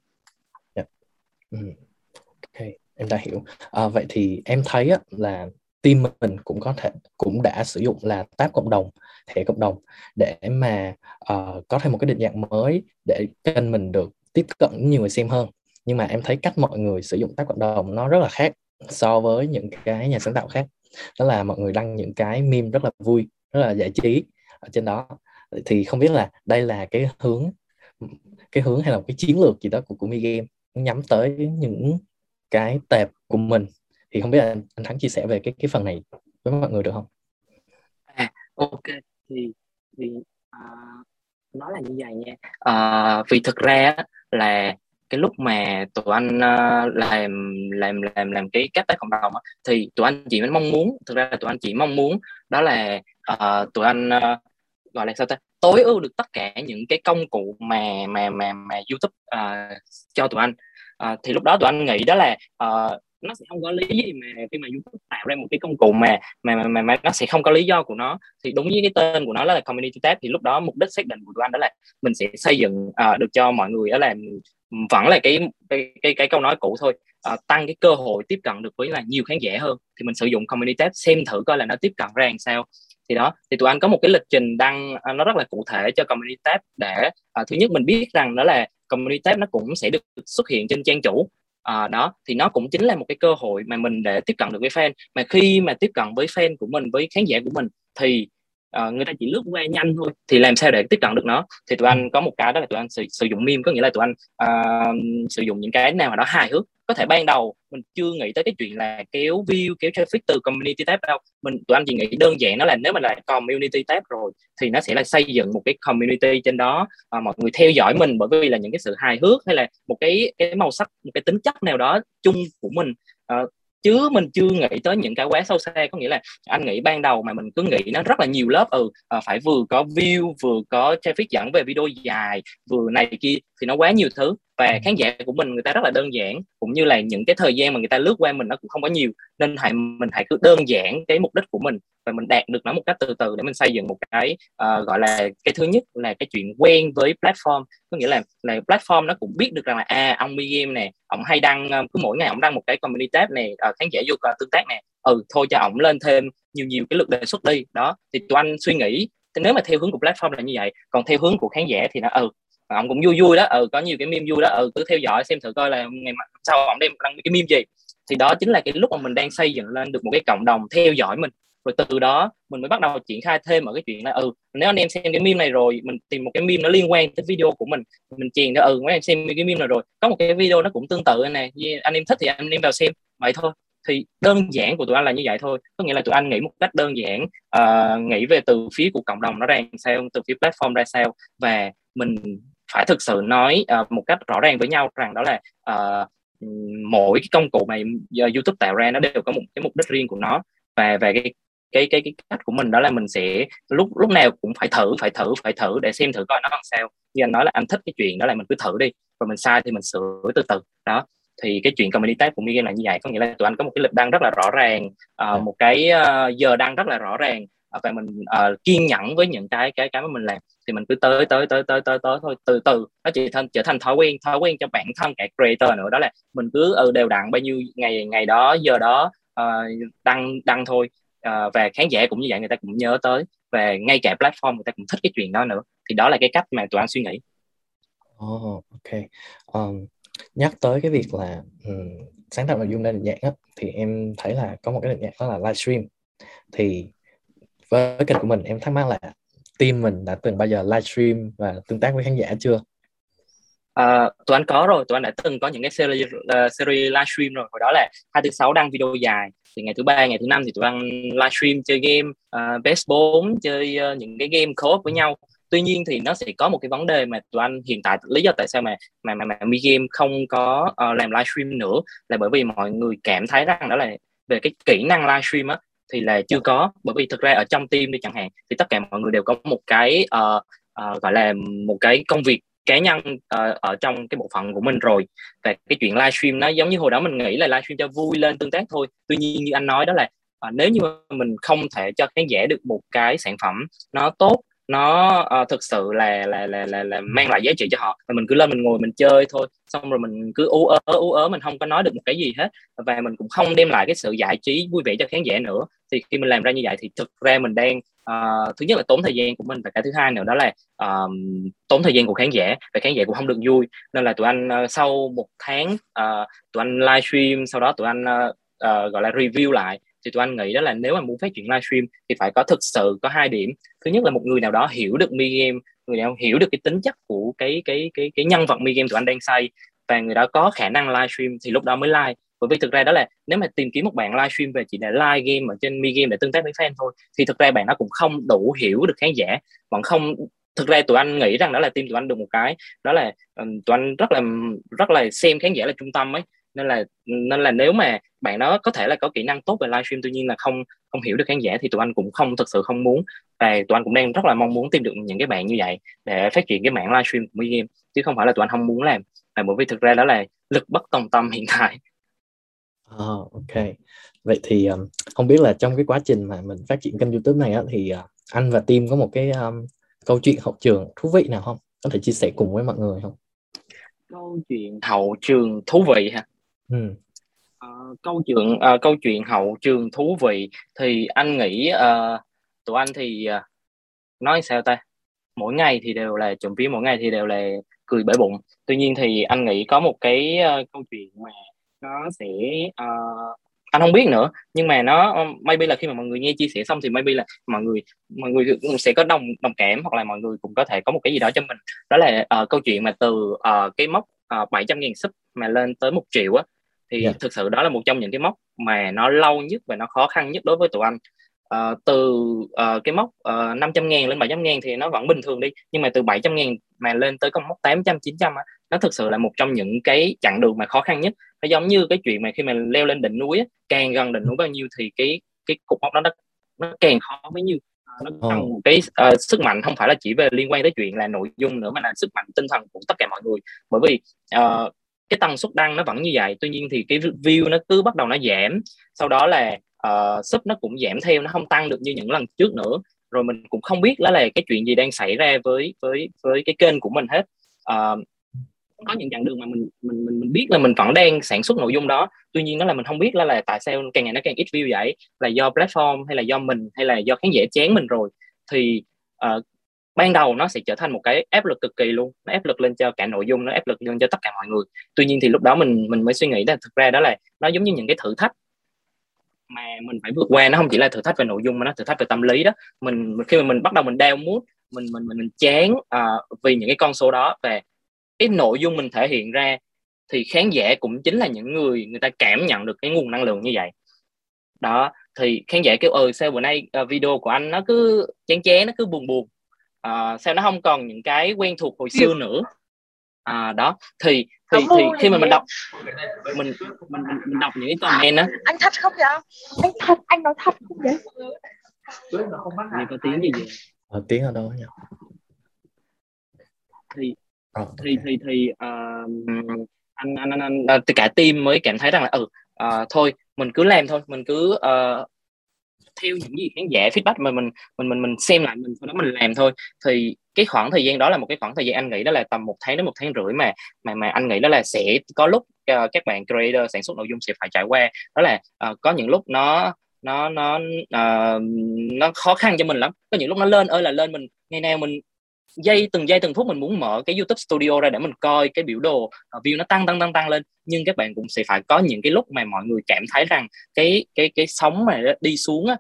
ừ. ok em đã hiểu. À, vậy thì em thấy á, là team mình cũng có thể cũng đã sử dụng là tab cộng đồng thẻ cộng đồng để mà uh, có thêm một cái định dạng mới để kênh mình được tiếp cận nhiều người xem hơn. Nhưng mà em thấy cách mọi người sử dụng tab cộng đồng nó rất là khác so với những cái nhà sáng tạo khác. Đó là mọi người đăng những cái meme rất là vui rất là giải trí ở trên đó. Thì không biết là đây là cái hướng cái hướng hay là cái chiến lược gì đó của của Mi Game? Nhắm tới những cái tệp của mình. Thì không biết anh, anh Thắng chia sẻ về cái cái phần này với mọi người được không? À, ok. Thì thì à, nói là như vậy nha. À, vì thực ra là cái lúc mà tụi anh uh, làm làm làm làm cái cách tác cộng đồng á, thì tụi anh chỉ mong muốn thực ra là tụi anh chỉ mong muốn đó là uh, tụi anh uh, gọi là sao ta? Tối ưu được tất cả những cái công cụ mà mà mà mà YouTube uh, cho tụi anh à, thì lúc đó tụi anh nghĩ đó là uh, nó sẽ không có lý gì mà khi mà YouTube tạo ra một cái công cụ mà mà mà, mà, mà nó sẽ không có lý do của nó. Thì đúng với cái tên của nó là community tab thì lúc đó mục đích xác định của tụi anh đó là mình sẽ xây dựng uh, được cho mọi người đó là vẫn là cái cái cái, cái câu nói cũ thôi uh, tăng cái cơ hội tiếp cận được với là nhiều khán giả hơn. Thì mình sử dụng community tab xem thử coi là nó tiếp cận ra làm sao thì đó thì tụi anh có một cái lịch trình đăng à, nó rất là cụ thể cho community tab để à, thứ nhất mình biết rằng đó là community tab nó cũng sẽ được xuất hiện trên trang chủ. À, đó thì nó cũng chính là một cái cơ hội mà mình để tiếp cận được với fan. Mà khi mà tiếp cận với fan của mình với khán giả của mình thì uh, người ta chỉ lướt qua nhanh thôi thì làm sao để tiếp cận được nó? Thì tụi anh có một cái đó là tụi anh sử, sử dụng meme có nghĩa là tụi anh uh, sử dụng những cái nào mà nó hài hước. Có thể ban đầu mình chưa nghĩ tới cái chuyện là kéo view kéo traffic từ community tab đâu. Mình tụi anh chỉ nghĩ đơn giản nó là nếu mà là community tab rồi thì nó sẽ là xây dựng một cái community trên đó à, mọi người theo dõi mình bởi vì là những cái sự hài hước hay là một cái cái màu sắc một cái tính chất nào đó chung của mình. À, chứ mình chưa nghĩ tới những cái quá sâu xa. Có nghĩa là anh nghĩ ban đầu mà mình cứ nghĩ nó rất là nhiều lớp ừ à, phải vừa có view, vừa có traffic dẫn về video dài, vừa này kia, thì nó quá nhiều thứ và khán giả của mình người ta rất là đơn giản cũng như là những cái thời gian mà người ta lướt qua mình nó cũng không có nhiều. Nên hãy mình hãy cứ đơn giản cái mục đích của mình và mình đạt được nó một cách từ từ để mình xây dựng một cái uh, gọi là cái thứ nhất là cái chuyện quen với platform. Có nghĩa là là platform nó cũng biết được rằng là à ông Mi Game này ông hay đăng ờ, cứ mỗi ngày ông đăng một cái community tab này uh, ờ, khán giả vô tương tác này ừ thôi cho ông lên thêm nhiều nhiều cái lượt đề xuất đi. Đó thì tụi anh suy nghĩ. Nếu mà theo hướng của platform là như vậy còn theo hướng của khán giả thì nó ừ ông cũng vui vui đó. Ừ có nhiều cái meme vui đó. Ừ cứ theo dõi xem thử coi là ngày sau ông đem đăng cái meme gì. Thì đó chính là cái lúc mà mình đang xây dựng lên được một cái cộng đồng theo dõi mình. Rồi từ đó mình mới bắt đầu triển khai thêm ở cái chuyện là ừ nếu anh em xem cái meme này rồi mình tìm một cái meme nó liên quan tới video của mình mình chèn ra ừ mấy em xem cái meme này rồi có một cái video nó cũng tương tự này anh em thích thì anh em vào xem vậy thôi. Thì đơn giản của tụi anh là như vậy thôi. Có nghĩa là tụi anh nghĩ một cách đơn giản uh, nghĩ về từ phía của cộng đồng nó ra sao từ phía platform ra sao và mình phải thực sự nói uh, một cách rõ ràng với nhau rằng đó là uh, mỗi cái công cụ mà YouTube tạo ra nó đều có một cái mục đích riêng của nó. Và về cái cái cái cái cách của mình đó là mình sẽ lúc lúc nào cũng phải thử phải thử phải thử để xem thử coi nó làm sao. Như anh nói là anh thích cái chuyện đó là mình cứ thử đi rồi mình sai thì mình sửa từ từ. Đó thì cái chuyện community tab của Miguel là như vậy. Có nghĩa là tụi anh có một cái lịch đăng rất là rõ ràng uh, một cái uh, giờ đăng rất là rõ ràng Ờ, và mình uh, kiên nhẫn với những cái cái cái mà mình làm thì mình cứ tới tới tới tới tới tới thôi từ từ nó chỉ thành trở thành thói quen thói quen cho bản thân cả creator nữa đó là mình cứ ừ, đều đặn bao nhiêu ngày ngày đó giờ đó uh, đăng đăng thôi uh, và khán giả cũng như vậy người ta cũng nhớ tới và ngay cả platform người ta cũng thích cái chuyện đó nữa thì đó là cái cách mà tụi anh suy nghĩ. Oh, ok. Um, nhắc tới cái việc là um, sáng tạo nội dung đa định dạng á, thì em thấy là có một cái định dạng đó là livestream thì với kịch của mình em thắc mắc là team mình đã từng bao giờ livestream và tương tác với khán giả chưa? Uh, tụi anh có rồi, tụi anh đã từng có những cái series, uh, series livestream rồi. Hồi đó là hai thứ sáu đăng video dài, thì ngày thứ ba, ngày thứ năm thì tụi anh livestream chơi game, uh, best 4 chơi uh, những cái game co-op với nhau. Tuy nhiên thì nó sẽ có một cái vấn đề mà tụi anh hiện tại lý do tại sao mà mà mà, mà Mi Game không có uh, làm livestream nữa là bởi vì mọi người cảm thấy rằng đó là về cái kỹ năng livestream á thì là chưa có. Bởi vì thực ra ở trong team đi chẳng hạn thì tất cả mọi người đều có một cái uh, uh, gọi là một cái công việc cá nhân uh, ở trong cái bộ phận của mình rồi. Và cái chuyện livestream nó giống như hồi đó mình nghĩ là livestream cho vui lên tương tác thôi. Tuy nhiên như anh nói đó là uh, nếu như mình không thể cho khán giả được một cái sản phẩm nó tốt nó uh, thực sự là là, là là là mang lại giá trị cho họ và mình cứ lên mình ngồi mình chơi thôi. Xong rồi mình cứ ú ớ ú ớ mình không có nói được một cái gì hết. Và mình cũng không đem lại cái sự giải trí vui vẻ cho khán giả nữa thì khi mình làm ra như vậy thì thực ra mình đang uh, thứ nhất là tốn thời gian của mình và cái thứ hai nữa đó là uh, tốn thời gian của khán giả và khán giả cũng không được vui. Nên là tụi anh uh, sau một tháng uh, tụi anh livestream sau đó tụi anh uh, uh, gọi là review lại thì tụi anh nghĩ đó là nếu mà muốn phát triển livestream thì phải có thực sự có hai điểm. Thứ nhất là một người nào đó hiểu được mi game người nào hiểu được cái tính chất của cái cái cái cái nhân vật mi game tụi anh đang xây và người đó có khả năng livestream thì lúc đó mới like bởi vì thực ra đó là nếu mà tìm kiếm một bạn livestream về chỉ để live game ở trên mi game để tương tác với fan thôi thì thực ra bạn nó cũng không đủ hiểu được khán giả. Vẫn không thực ra tụi anh nghĩ rằng đó là team tụi anh được một cái đó là um, tụi anh rất là rất là xem khán giả là trung tâm ấy. Nên là nên là nếu mà bạn đó có thể là có kỹ năng tốt về livestream tuy nhiên là không không hiểu được khán giả thì tụi anh cũng không thực sự không muốn. Và tụi anh cũng đang rất là mong muốn tìm được những cái bạn như vậy để phát triển cái mạng livestream của mi game chứ không phải là tụi anh không muốn làm. Là bởi vì thực ra đó là lực bất tòng tâm hiện tại. Oh, ok. Vậy thì um, không biết là trong cái quá trình mà mình phát triển kênh YouTube này á, thì uh, anh và team có một cái um, câu chuyện hậu trường thú vị nào không? Có thể chia sẻ cùng với mọi người không? Câu chuyện hậu trường thú vị hả? Ừ. Uh, câu chuyện uh, câu chuyện hậu trường thú vị thì anh nghĩ uh, tụi anh thì uh, nói sao ta? Mỗi ngày thì đều là trộm vía mỗi ngày thì đều là cười bể bụng. Tuy nhiên thì anh nghĩ có một cái uh, câu chuyện mà nó sẽ uh, anh không biết nữa nhưng mà nó maybe là khi mà mọi người nghe chia sẻ xong thì maybe là mọi người mọi người sẽ có đồng đồng cảm hoặc là mọi người cũng có thể có một cái gì đó cho mình đó là uh, câu chuyện mà từ uh, cái mốc uh, 700 ngàn sub mà lên tới một triệu á thì yeah. Dạ. thực sự đó là một trong những cái mốc mà nó lâu nhất và nó khó khăn nhất đối với tụi anh uh, từ uh, cái mốc uh, 500 ngàn lên 700 ngàn thì nó vẫn bình thường đi nhưng mà từ 700 ngàn mà lên tới con mốc 800 900 á, nó thực sự là một trong những cái chặng đường mà khó khăn nhất. Nó giống như cái chuyện mà khi mà leo lên đỉnh núi á, càng gần đỉnh núi bao nhiêu thì cái cái cục mốc đó nó nó càng khó bấy nhiêu nó cần một cái uh, sức mạnh không phải là chỉ về liên quan tới chuyện là nội dung nữa mà là sức mạnh tinh thần của tất cả mọi người. Bởi vì uh, cái tần suất đăng nó vẫn như vậy tuy nhiên thì cái view nó cứ bắt đầu nó giảm. Sau đó là uh, sub nó cũng giảm theo nó không tăng được như những lần trước nữa. Rồi mình cũng không biết đó là cái chuyện gì đang xảy ra với với với cái kênh của mình hết. Uh, có những chặng đường mà mình mình mình mình biết là mình vẫn đang sản xuất nội dung đó. Tuy nhiên nó là mình không biết là là tại sao càng ngày nó càng ít view vậy. Là do platform hay là do mình hay là do khán giả chán mình rồi. Thì uh, ban đầu nó sẽ trở thành một cái áp lực cực kỳ luôn. Nó áp lực lên cho cả nội dung nó áp lực lên cho tất cả mọi người. Tuy nhiên thì lúc đó mình mình mới suy nghĩ là thực ra đó là nó giống như những cái thử thách mà mình phải vượt qua nó không chỉ là thử thách về nội dung mà nó thử thách về tâm lý đó. Mình khi mà mình bắt đầu mình đeo mút mình mình mình, mình chán uh, vì những cái con số đó và cái nội dung mình thể hiện ra thì khán giả cũng chính là những người người ta cảm nhận được cái nguồn năng lượng như vậy. Đó thì khán giả kêu ừ sao bữa nay uh, video của anh nó cứ chán chán nó cứ buồn buồn uh, sao nó không còn những cái quen thuộc hồi xưa nữa? À đó thì thì thì khi mà mình đọc mình mình mình đọc những cái comment á. Anh thật không vậy? Anh thật anh nói thật không vậy Nghe có tiếng gì vậy? Ở tiếng ở đâu nhỉ? Thì Ờ, thì thì thì uh, anh anh anh, anh cả team mới cảm thấy rằng là ừ uh, thôi mình cứ làm thôi mình cứ uh, theo những gì khán giả feedback mà mình mình mình mình xem lại mình sau đó mình làm thôi. Thì cái khoảng thời gian đó là một cái khoảng thời gian anh nghĩ đó là tầm một tháng đến một tháng rưỡi mà mà mà anh nghĩ đó là sẽ có lúc uh, các bạn creator sản xuất nội dung sẽ phải trải qua. Đó là uh, có những lúc nó nó nó uh, nó khó khăn cho mình lắm. Có những lúc nó lên ơi là lên mình ngày nào mình giây từng giây từng phút mình muốn mở cái YouTube Studio ra để mình coi cái biểu đồ uh, view nó tăng tăng tăng tăng lên. Nhưng các bạn cũng sẽ phải có những cái lúc mà mọi người cảm thấy rằng cái cái cái sóng mà đi xuống á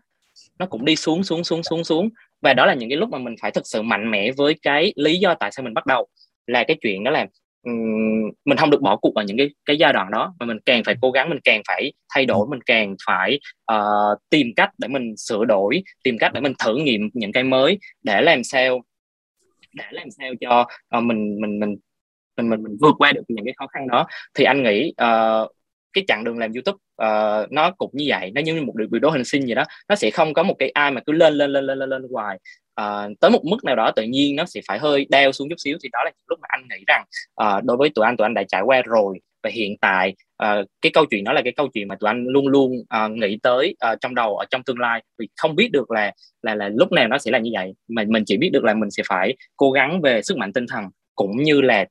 nó cũng đi xuống xuống xuống xuống xuống. Và đó là những cái lúc mà mình phải thực sự mạnh mẽ với cái lý do tại sao mình bắt đầu. Là cái chuyện đó là um, mình không được bỏ cuộc ở những cái cái giai đoạn đó. Mà mình càng phải cố gắng mình càng phải thay đổi mình càng phải uh, tìm cách để mình sửa đổi tìm cách để mình thử nghiệm những cái mới để làm sao để làm sao cho uh, mình mình mình mình mình mình vượt qua được những cái khó khăn đó. Thì anh nghĩ uh, cái chặng đường làm YouTube uh, nó cũng như vậy. Nó như một điều đồ hình sinh gì đó. Nó sẽ không có một cái ai mà cứ lên lên lên lên lên lên hoài. Uh, tới một mức nào đó tự nhiên nó sẽ phải hơi đeo xuống chút xíu. Thì đó là những lúc mà anh nghĩ rằng uh, đối với tụi anh tụi anh đã trải qua rồi. Và hiện tại uh, cái câu chuyện đó là cái câu chuyện mà tụi anh luôn luôn uh, nghĩ tới uh, trong đầu ở trong tương lai. Vì không biết được là là là lúc nào nó sẽ là như vậy. Mà mình chỉ biết được là mình sẽ phải cố gắng về sức mạnh tinh thần cũng như là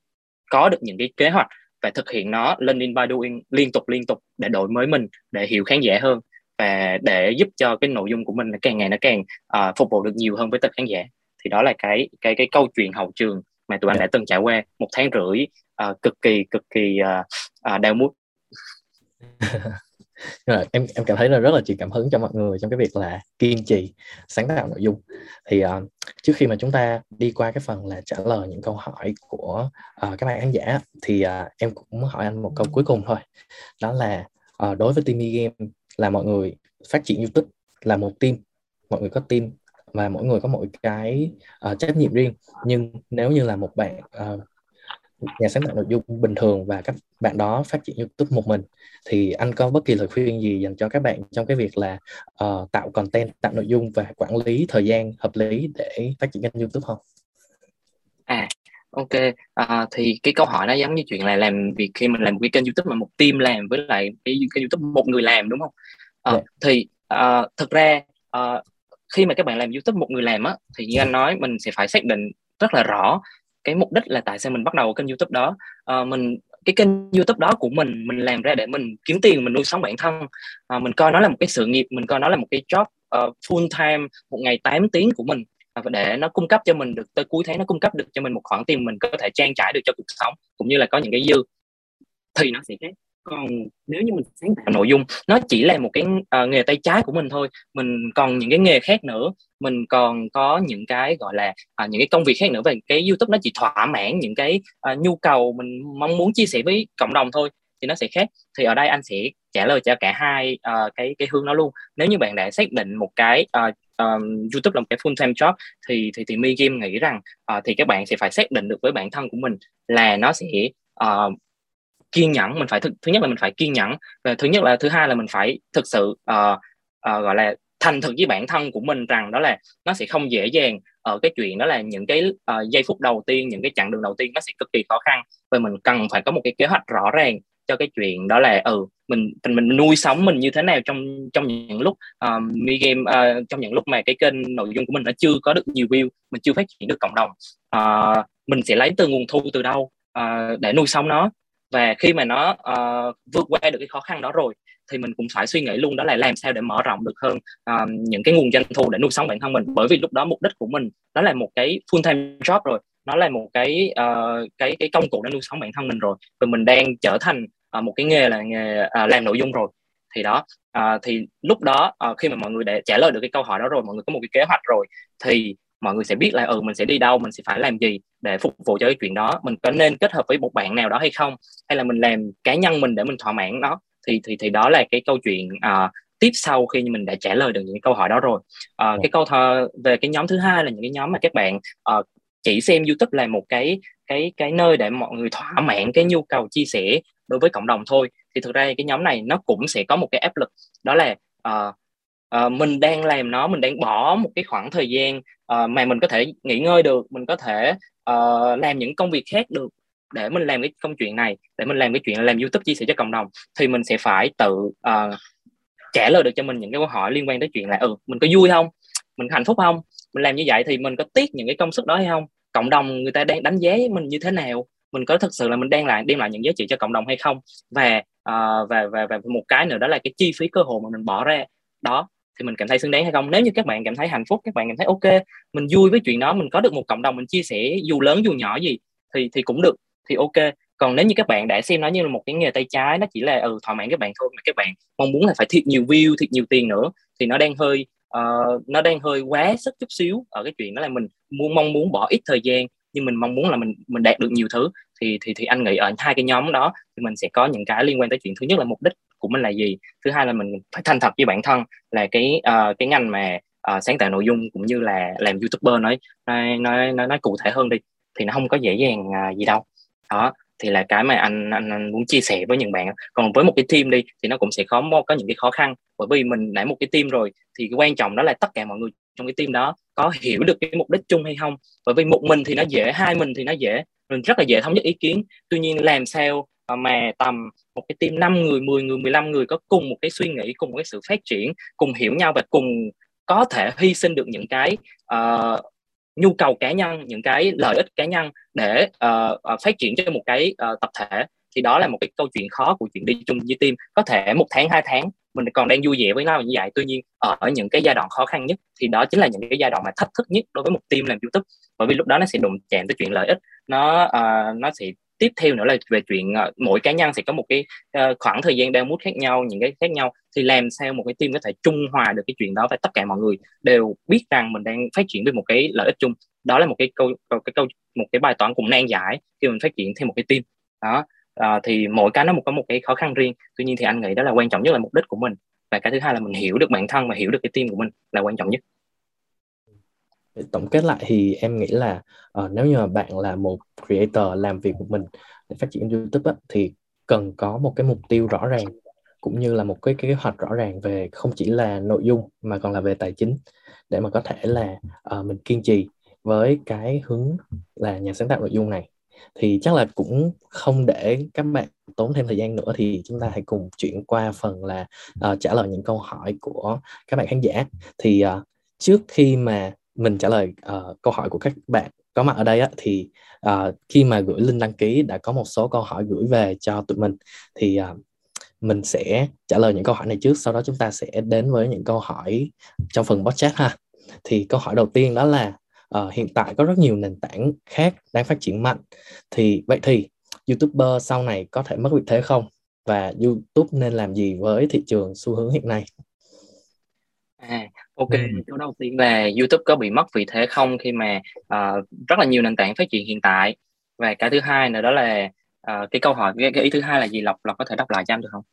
có được những cái kế hoạch và thực hiện nó learning by doing liên tục liên tục để đổi mới mình để hiểu khán giả hơn và để giúp cho cái nội dung của mình càng ngày nó càng uh, phục vụ được nhiều hơn với tập khán giả thì đó là cái cái cái câu chuyện hậu trường mà tụi anh yeah. Dạ. đã từng trải qua một tháng rưỡi uh, cực kỳ cực kỳ uh, uh, đau mút là em em cảm thấy là rất là truyền cảm hứng cho mọi người trong cái việc là kiên trì sáng tạo nội dung. Thì uh, trước khi mà chúng ta đi qua cái phần là trả lời những câu hỏi của uh, các bạn khán giả thì uh, em cũng muốn hỏi anh một câu cuối cùng thôi. Đó là uh, đối với team game là mọi người phát triển youtube là một team mọi người có team và mỗi người có mỗi cái uh, trách nhiệm riêng. Nhưng nếu như là một bạn uh, nhà sáng tạo nội dung bình thường và các bạn đó phát triển YouTube một mình thì anh có bất kỳ lời khuyên gì dành cho các bạn trong cái việc là uh, tạo content, tạo nội dung và quản lý thời gian hợp lý để phát triển kênh YouTube không? À, ok. À, thì cái câu hỏi nó giống như chuyện là làm việc khi mình làm một cái kênh YouTube mà một team làm với lại cái kênh YouTube một người làm đúng không? À, yeah. Dạ. Thì uh, thực ra uh, khi mà các bạn làm YouTube một người làm á thì như anh nói mình sẽ phải xác định rất là rõ cái mục đích là tại sao mình bắt đầu kênh youtube đó uh, mình cái kênh youtube đó của mình mình làm ra để mình kiếm tiền mình nuôi sống bản thân. À, mình coi nó là một cái sự nghiệp mình coi nó là một cái job uh, full time một ngày 8 tiếng của mình à, để nó cung cấp cho mình được tới cuối tháng nó cung cấp được cho mình một khoản tiền mình có thể trang trải được cho cuộc sống cũng như là có những cái dư. Thì nó sẽ khác còn nếu như mình sáng tạo nội dung nó chỉ là một cái uh, nghề tay trái của mình thôi. Mình còn những cái nghề khác nữa. Mình còn có những cái gọi là uh, những cái công việc khác nữa và cái youtube nó chỉ thỏa mãn những cái uh, nhu cầu mình mong muốn chia sẻ với cộng đồng thôi thì nó sẽ khác. Thì ở đây anh sẽ trả lời cho cả hai uh, cái cái hướng đó luôn. Nếu như bạn đã xác định một cái uh, um, YouTube là một cái full time job thì thì thì Mi Game nghĩ rằng uh, thì các bạn sẽ phải xác định được với bản thân của mình là nó sẽ uh, kiên nhẫn mình phải thứ, thứ nhất là mình phải kiên nhẫn và thứ nhất là thứ hai là mình phải thực sự uh, uh, gọi là thành thực với bản thân của mình rằng đó là nó sẽ không dễ dàng ở cái chuyện đó là những cái uh, giây phút đầu tiên những cái chặng đường đầu tiên nó sẽ cực kỳ khó khăn và mình cần phải có một cái kế hoạch rõ ràng cho cái chuyện đó là ừ mình mình, mình nuôi sống mình như thế nào trong trong những lúc um, mi game uh, trong những lúc mà cái kênh nội dung của mình nó chưa có được nhiều view mình chưa phát triển được cộng đồng. Uh, mình sẽ lấy từ nguồn thu từ đâu uh, để nuôi sống nó và khi mà nó uh, vượt qua được cái khó khăn đó rồi thì mình cũng phải suy nghĩ luôn đó là làm sao để mở rộng được hơn uh, những cái nguồn doanh thu để nuôi sống bản thân mình. Bởi vì lúc đó mục đích của mình đó là một cái full time job rồi. Nó là một cái uh, cái cái công cụ để nuôi sống bản thân mình rồi. Và mình đang trở thành uh, một cái nghề là nghề uh, làm nội dung rồi. Thì đó uh, thì lúc đó uh, khi mà mọi người để trả lời được cái câu hỏi đó rồi mọi người có một cái kế hoạch rồi thì mọi người sẽ biết là ừ mình sẽ đi đâu mình sẽ phải làm gì để phục vụ cho cái chuyện đó. Mình có nên kết hợp với một bạn nào đó hay không? Hay là mình làm cá nhân mình để mình thỏa mãn nó? Thì thì thì đó là cái câu chuyện uh, tiếp sau khi mình đã trả lời được những câu hỏi đó rồi. Uh, cái câu thơ về cái nhóm thứ hai là những cái nhóm mà các bạn uh, chỉ xem YouTube là một cái cái cái nơi để mọi người thỏa mãn cái nhu cầu chia sẻ đối với cộng đồng thôi. Thì thực ra cái nhóm này nó cũng sẽ có một cái áp lực. Đó là uh, uh, mình đang làm nó mình đang bỏ một cái khoảng thời gian uh, mà mình có thể nghỉ ngơi được mình có thể uh, làm những công việc khác được để mình làm cái công chuyện này để mình làm cái chuyện làm youtube chia sẻ cho cộng đồng. Thì mình sẽ phải tự uh, trả lời được cho mình những cái câu hỏi liên quan tới chuyện là ừ mình có vui không? Mình hạnh phúc không? Mình làm như vậy thì mình có tiếc những cái công sức đó hay không? Cộng đồng người ta đang đánh giá mình như thế nào? Mình có thực sự là mình đang lại đem lại những giá trị cho cộng đồng hay không? Và uh, và, và và một cái nữa đó là cái chi phí cơ hội mà mình bỏ ra. Đó thì mình cảm thấy xứng đáng hay không? Nếu như các bạn cảm thấy hạnh phúc các bạn cảm thấy ok mình vui với chuyện đó mình có được một cộng đồng mình chia sẻ dù lớn dù nhỏ gì thì thì cũng được thì ok. Còn nếu như các bạn đã xem nó như là một cái nghề tay trái nó chỉ là ừ thỏa mãn các bạn thôi mà các bạn mong muốn là phải thiệt nhiều view thiệt nhiều tiền nữa thì nó đang hơi uh, nó đang hơi quá sức chút xíu ở cái chuyện đó là mình muốn mong muốn bỏ ít thời gian nhưng mình mong muốn là mình mình đạt được nhiều thứ. Thì thì thì anh nghĩ ở hai cái nhóm đó thì mình sẽ có những cái liên quan tới chuyện. Thứ nhất là mục đích của mình là gì? Thứ hai là mình phải thành thật với bản thân là cái uh, cái ngành mà uh, sáng tạo nội dung cũng như là làm youtuber nói nói nói nói, nói cụ thể hơn đi thì nó không có dễ dàng uh, gì đâu. Đó thì là cái mà anh, anh anh muốn chia sẻ với những bạn còn với một cái team đi thì nó cũng sẽ có có những cái khó khăn bởi vì mình đã một cái team rồi thì cái quan trọng đó là tất cả mọi người trong cái team đó có hiểu được cái mục đích chung hay không. Bởi vì một mình thì nó dễ hai mình thì nó dễ mình rất là dễ thống nhất ý kiến. Tuy nhiên làm sao Ờ, mà tầm một cái team 5 người 10 người 15 người có cùng một cái suy nghĩ cùng một cái sự phát triển cùng hiểu nhau và cùng có thể hy sinh được những cái uh, nhu cầu cá nhân những cái lợi ích cá nhân để uh, phát triển cho một cái uh, tập thể thì đó là một cái câu chuyện khó của chuyện đi chung với team. Có thể một tháng hai tháng mình còn đang vui vẻ với nhau như vậy tuy nhiên ở những cái giai đoạn khó khăn nhất thì đó chính là những cái giai đoạn mà thách thức nhất đối với một team làm youtube. Bởi vì lúc đó nó sẽ đụng chạm tới chuyện lợi ích nó uh, nó sẽ tiếp theo nữa là về chuyện uh, mỗi cá nhân sẽ có một cái uh, khoảng thời gian đang mút khác nhau những cái khác nhau thì làm sao một cái team có thể trung hòa được cái chuyện đó và tất cả mọi người đều biết rằng mình đang phát triển về một cái lợi ích chung. Đó là một cái câu, câu cái câu một cái bài toán cũng nan giải khi mình phát triển thêm một cái team. Đó uh, thì mỗi cái nó một có một cái khó khăn riêng. Tuy nhiên thì anh nghĩ đó là quan trọng nhất là mục đích của mình. Và cái thứ hai là mình hiểu được bản thân và hiểu được cái team của mình là quan trọng nhất tổng kết lại thì em nghĩ là uh, nếu như mà bạn là một creator làm việc một mình để phát triển YouTube á, thì cần có một cái mục tiêu rõ ràng cũng như là một cái kế hoạch rõ ràng về không chỉ là nội dung mà còn là về tài chính để mà có thể là uh, mình kiên trì với cái hướng là nhà sáng tạo nội dung này. Thì chắc là cũng không để các bạn tốn thêm thời gian nữa thì chúng ta hãy cùng chuyển qua phần là uh, trả lời những câu hỏi của các bạn khán giả. Thì uh, trước khi mà mình trả lời uh, câu hỏi của các bạn. Có mặt ở đây á, thì uh, khi mà gửi link đăng ký đã có một số câu hỏi gửi về cho tụi mình thì uh, mình sẽ trả lời những câu hỏi này trước sau đó chúng ta sẽ đến với những câu hỏi trong phần bot chat ha. Thì câu hỏi đầu tiên đó là uh, hiện tại có rất nhiều nền tảng khác đang phát triển mạnh. Thì vậy thì youtuber sau này có thể mất vị thế không? Và youtube nên làm gì với thị trường xu hướng hiện nay? À, ok, câu đầu tiên là YouTube có bị mất vị thế không khi mà uh, rất là nhiều nền tảng phát triển hiện tại và cái thứ hai nữa đó là uh, cái câu hỏi cái, cái ý thứ hai là gì lộc lộc có thể đọc lại cho em được không?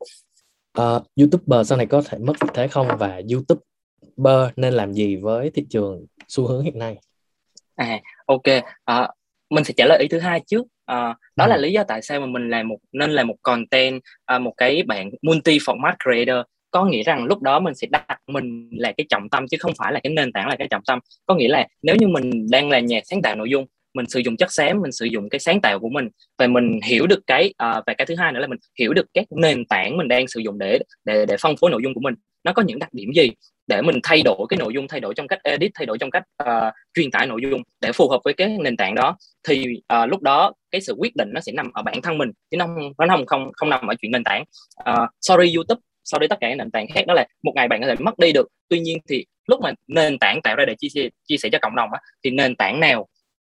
Uh, YouTuber sau này có thể mất vị thế không và YouTuber nên làm gì với thị trường xu hướng hiện nay? À, ok, uh, mình sẽ trả lời ý thứ hai trước. Uh, đó ừ. là lý do tại sao mà mình làm một nên là một content uh, một cái bạn multi format creator có nghĩa rằng lúc đó mình sẽ đặt mình là cái trọng tâm chứ không phải là cái nền tảng là cái trọng tâm. Có nghĩa là nếu như mình đang là nhà sáng tạo nội dung mình sử dụng chất xám mình sử dụng cái sáng tạo của mình và mình hiểu được cái uh, và cái thứ hai nữa là mình hiểu được các nền tảng mình đang sử dụng để để để phân phối nội dung của mình nó có những đặc điểm gì để mình thay đổi cái nội dung thay đổi trong cách edit thay đổi trong cách uh, truyền tải nội dung để phù hợp với cái nền tảng đó? Thì uh, lúc đó cái sự quyết định nó sẽ nằm ở bản thân mình chứ nó không nó không không không nằm ở chuyện nền tảng. Uh, sorry youtube so với tất cả các nền tảng khác đó là một ngày bạn có thể mất đi được tuy nhiên thì lúc mà nền tảng tạo ra để chia sẻ chia sẻ cho cộng đồng á, thì nền tảng nào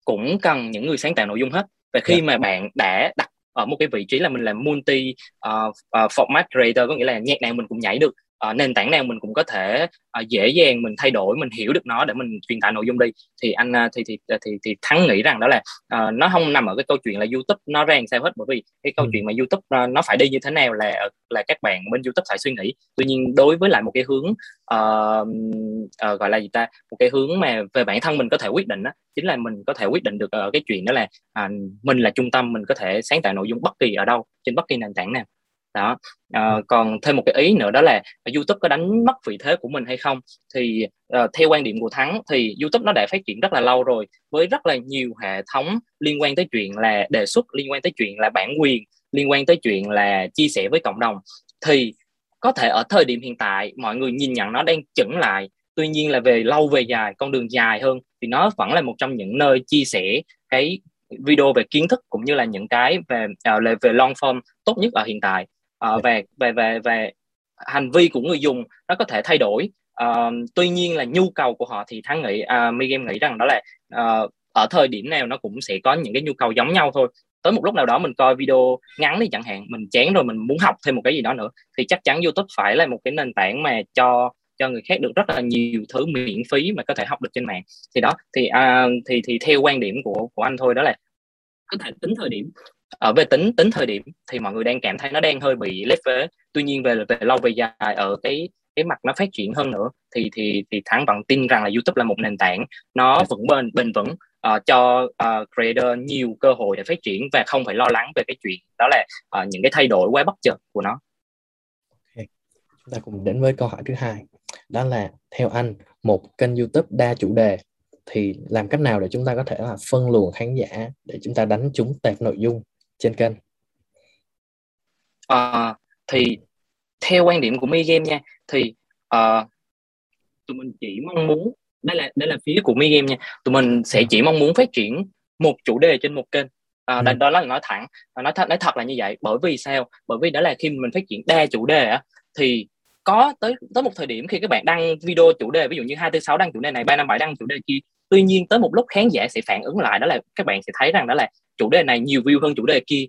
cũng cần những người sáng tạo nội dung hết và khi yeah. Dạ. mà bạn đã đặt ở một cái vị trí là mình là multi uh, uh, format creator có nghĩa là nhạc nào mình cũng nhảy được uh, nền tảng nào mình cũng có thể uh, dễ dàng mình thay đổi mình hiểu được nó để mình truyền tải nội dung đi. Thì anh uh, thì, thì thì thì thắng nghĩ rằng đó là uh, nó không nằm ở cái câu chuyện là youtube nó ra sao hết. Bởi vì cái câu ừ. chuyện mà youtube uh, nó phải đi như thế nào là là các bạn bên youtube phải suy nghĩ. Tuy nhiên đối với lại một cái hướng uh, uh, gọi là gì ta một cái hướng mà về bản thân mình có thể quyết định đó chính là mình có thể quyết định được ở cái chuyện đó là uh, mình là trung tâm mình có thể sáng tạo nội dung bất kỳ ở đâu trên bất kỳ nền tảng nào đó. À, còn thêm một cái ý nữa đó là YouTube có đánh mất vị thế của mình hay không? Thì uh, theo quan điểm của thắng thì YouTube nó đã phát triển rất là lâu rồi với rất là nhiều hệ thống liên quan tới chuyện là đề xuất liên quan tới chuyện là bản quyền liên quan tới chuyện là chia sẻ với cộng đồng. Thì có thể ở thời điểm hiện tại mọi người nhìn nhận nó đang chững lại. Tuy nhiên là về lâu về dài con đường dài hơn thì nó vẫn là một trong những nơi chia sẻ cái video về kiến thức cũng như là những cái về uh, về long form tốt nhất ở hiện tại uh, về về về về hành vi của người dùng nó có thể thay đổi. Uh, tuy nhiên là nhu cầu của họ thì thắng nghĩ uh, mi game nghĩ rằng đó là uh, ở thời điểm nào nó cũng sẽ có những cái nhu cầu giống nhau thôi. Tới một lúc nào đó mình coi video ngắn đi chẳng hạn mình chán rồi mình muốn học thêm một cái gì đó nữa thì chắc chắn YouTube phải là một cái nền tảng mà cho cho người khác được rất là nhiều thứ miễn phí mà có thể học được trên mạng. Thì đó thì uh, thì thì theo quan điểm của của anh thôi đó là có thể tính thời điểm ở về tính tính thời điểm thì mọi người đang cảm thấy nó đang hơi bị lép vế tuy nhiên về về lâu về dài ở cái cái mặt nó phát triển hơn nữa thì thì thì thắng vẫn tin rằng là YouTube là một nền tảng nó vững bền bền vững uh, cho uh, creator nhiều cơ hội để phát triển và không phải lo lắng về cái chuyện đó là uh, những cái thay đổi quá bất chợt của nó. Okay. Chúng ta cùng đến với câu hỏi thứ hai đó là theo anh một kênh YouTube đa chủ đề thì làm cách nào để chúng ta có thể là phân luồng khán giả để chúng ta đánh trúng tệp nội dung trên kênh. À, thì theo quan điểm của Mi Game nha thì uh, tụi mình chỉ mong muốn đây là đây là phía của Mi Game nha tụi mình sẽ chỉ mong muốn phát triển một chủ đề trên một kênh. À, ừ. đó là nói thẳng nói thật nói thật là như vậy. Bởi vì sao? Bởi vì đó là khi mình phát triển đa chủ đề á thì có tới tới một thời điểm khi các bạn đăng video chủ đề ví dụ như hai tư sáu đăng chủ đề này ba năm bảy đăng chủ đề kia tuy nhiên tới một lúc khán giả sẽ phản ứng lại đó là các bạn sẽ thấy rằng đó là chủ đề này nhiều view hơn chủ đề kia.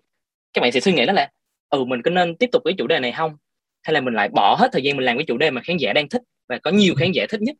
Các bạn sẽ suy nghĩ đó là ừ mình có nên tiếp tục với chủ đề này không? Hay là mình lại bỏ hết thời gian mình làm cái chủ đề mà khán giả đang thích và có nhiều khán giả thích nhất?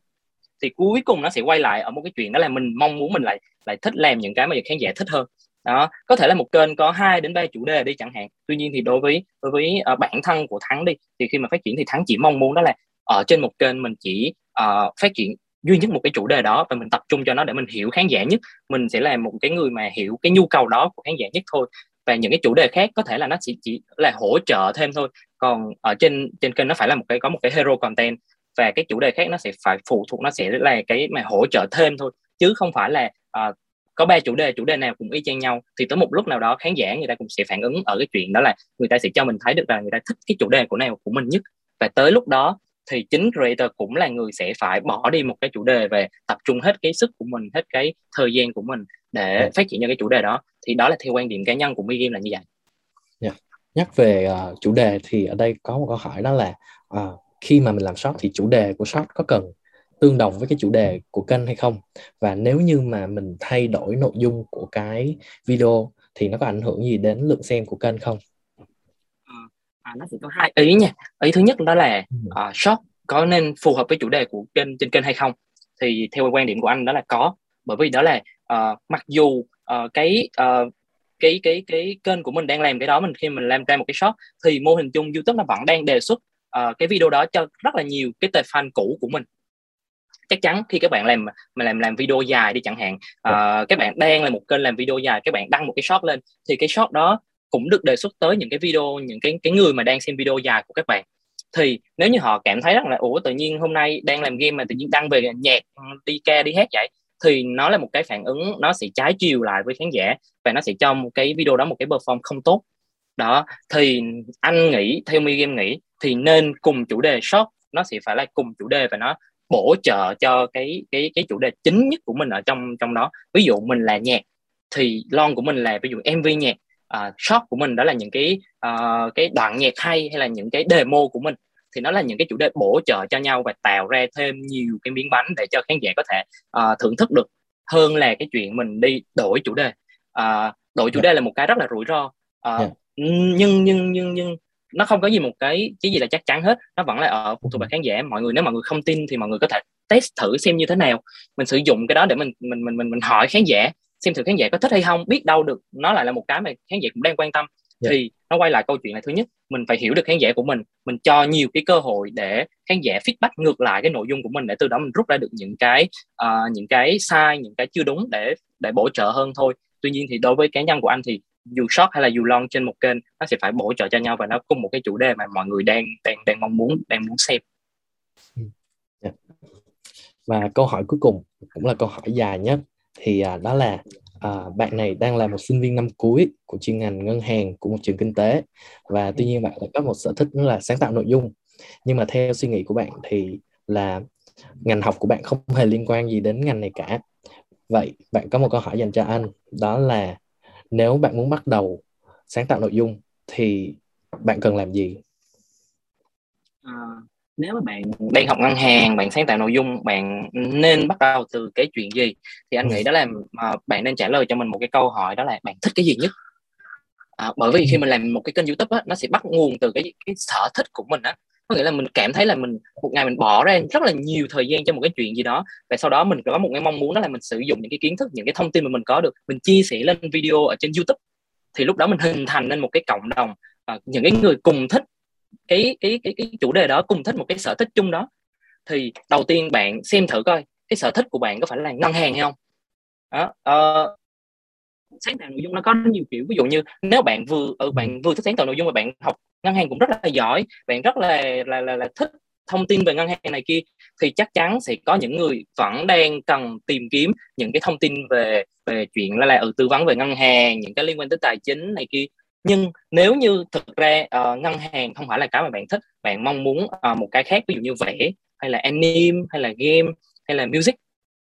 Thì cuối cùng nó sẽ quay lại ở một cái chuyện đó là mình mong muốn mình lại lại thích làm những cái mà khán giả thích hơn. Đó có thể là một kênh có 2 đến 3 chủ đề đi chẳng hạn. Tuy nhiên thì đối với đối với uh, bản thân của thắng đi thì khi mà phát triển thì thắng chỉ mong muốn đó là ở trên một kênh mình chỉ uh, phát triển duy nhất một cái chủ đề đó và mình tập trung cho nó để mình hiểu khán giả nhất. Mình sẽ là một cái người mà hiểu cái nhu cầu đó của khán giả nhất thôi. Và những cái chủ đề khác có thể là nó chỉ chỉ là hỗ trợ thêm thôi. Còn ở trên trên kênh nó phải là một cái có một cái hero content. Và cái chủ đề khác nó sẽ phải phụ thuộc nó sẽ là cái mà hỗ trợ thêm thôi. Chứ không phải là uh, có ba chủ đề chủ đề nào cũng y chang nhau. Thì tới một lúc nào đó khán giả người ta cũng sẽ phản ứng ở cái chuyện đó là người ta sẽ cho mình thấy được là người ta thích cái chủ đề của nào của mình nhất. Và tới lúc đó thì chính creator cũng là người sẽ phải bỏ đi một cái chủ đề về tập trung hết cái sức của mình hết cái thời gian của mình để yeah. phát triển cho cái chủ đề đó thì đó là theo quan điểm cá nhân của mi game là như vậy yeah. nhắc về uh, chủ đề thì ở đây có một câu hỏi đó là uh, khi mà mình làm short thì chủ đề của short có cần tương đồng với cái chủ đề của kênh hay không và nếu như mà mình thay đổi nội dung của cái video thì nó có ảnh hưởng gì đến lượng xem của kênh không à nó sẽ có hai ý nha. Ý thứ nhất đó là uh, short có nên phù hợp với chủ đề của kênh trên kênh hay không? Thì theo quan điểm của anh đó là có bởi vì đó là uh, mặc dù uh, cái uh, cái cái cái kênh của mình đang làm cái đó mình khi mình làm ra một cái short thì mô hình chung YouTube nó vẫn đang đề xuất uh, cái video đó cho rất là nhiều cái tệp fan cũ của mình. Chắc chắn khi các bạn làm mà làm làm video dài đi chẳng hạn uh, các bạn đang là một kênh làm video dài các bạn đăng một cái short lên thì cái short đó cũng được đề xuất tới những cái video, những cái cái người mà đang xem video dài của các bạn. Thì nếu như họ cảm thấy rằng là, ủa, tự nhiên hôm nay đang làm game mà tự nhiên đăng về nhạc, đi ca, đi hát vậy? Thì nó là một cái phản ứng, nó sẽ trái chiều lại với khán giả và nó sẽ cho một cái video đó một cái perform không tốt. Đó, thì anh nghĩ, theo mi game nghĩ, thì nên cùng chủ đề short nó sẽ phải là cùng chủ đề và nó bổ trợ cho cái cái cái chủ đề chính nhất của mình ở trong trong đó. Ví dụ mình là nhạc, thì lon của mình là, ví dụ mv nhạc uh, short của mình đó là những cái uh, cái đoạn nhạc hay hay là những cái demo của mình thì nó là những cái chủ đề bổ trợ cho nhau và tạo ra thêm nhiều cái miếng bánh để cho khán giả có thể uh, thưởng thức được hơn là cái chuyện mình đi đổi chủ đề uh, đổi chủ yeah. Dạ. đề là một cái rất là rủi ro uh, yeah. Dạ. nhưng nhưng nhưng nhưng nó không có gì một cái cái gì là chắc chắn hết nó vẫn là ở phụ thuộc vào khán giả mọi người nếu mọi người không tin thì mọi người có thể test thử xem như thế nào mình sử dụng cái đó để mình mình mình mình mình hỏi khán giả xem thử khán giả có thích hay không biết đâu được nó lại là một cái mà khán giả cũng đang quan tâm yeah. Dạ. thì nó quay lại câu chuyện là thứ nhất mình phải hiểu được khán giả của mình mình cho nhiều cái cơ hội để khán giả feedback ngược lại cái nội dung của mình để từ đó mình rút ra được những cái uh, những cái sai những cái chưa đúng để để bổ trợ hơn thôi tuy nhiên thì đối với cá nhân của anh thì dù short hay là dù long trên một kênh nó sẽ phải bổ trợ cho nhau và nó cùng một cái chủ đề mà mọi người đang đang đang mong muốn đang muốn xem yeah. Dạ. và câu hỏi cuối cùng cũng là câu hỏi dài nhất thì à, đó là à, bạn này đang là một sinh viên năm cuối của chuyên ngành ngân hàng của một trường kinh tế. Và tuy nhiên bạn lại có một sở thích là sáng tạo nội dung. Nhưng mà theo suy nghĩ của bạn thì là ngành học của bạn không hề liên quan gì đến ngành này cả. Vậy bạn có một câu hỏi dành cho anh đó là nếu bạn muốn bắt đầu sáng tạo nội dung thì bạn cần làm gì? À, nếu mà bạn đang học ngân hàng bạn sáng tạo nội dung bạn nên bắt đầu từ cái chuyện gì thì anh ừ. nghĩ đó là mà bạn nên trả lời cho mình một cái câu hỏi đó là bạn thích cái gì nhất à, bởi vì khi ừ. mình làm một cái kênh youtube á, nó sẽ bắt nguồn từ cái cái sở thích của mình á có nghĩa là mình cảm thấy là mình một ngày mình bỏ ra rất là nhiều thời gian cho một cái chuyện gì đó và sau đó mình có một cái mong muốn đó là mình sử dụng những cái kiến thức những cái thông tin mà mình có được mình chia sẻ lên video ở trên youtube thì lúc đó mình hình thành nên một cái cộng đồng uh, những cái người cùng thích cái cái cái cái chủ đề đó cùng thích một cái sở thích chung đó. Thì đầu tiên bạn xem thử coi cái sở thích của bạn có phải là ngân hàng hay không? Đó, uh, sáng tạo nội dung nó có nhiều kiểu. Ví dụ như nếu bạn vừa ở bạn vừa thích sáng tạo nội dung mà bạn học ngân hàng cũng rất là giỏi bạn rất là là là, là thích thông tin về ngân hàng này kia thì chắc chắn sẽ có những người vẫn đang cần tìm kiếm những cái thông tin về về chuyện là là ừ, tư vấn về ngân hàng những cái liên quan tới tài chính này kia nhưng nếu như thực ra uh, ngân hàng không phải là cái mà bạn thích bạn mong muốn uh, một cái khác ví dụ như vẽ hay là anime hay là game hay là music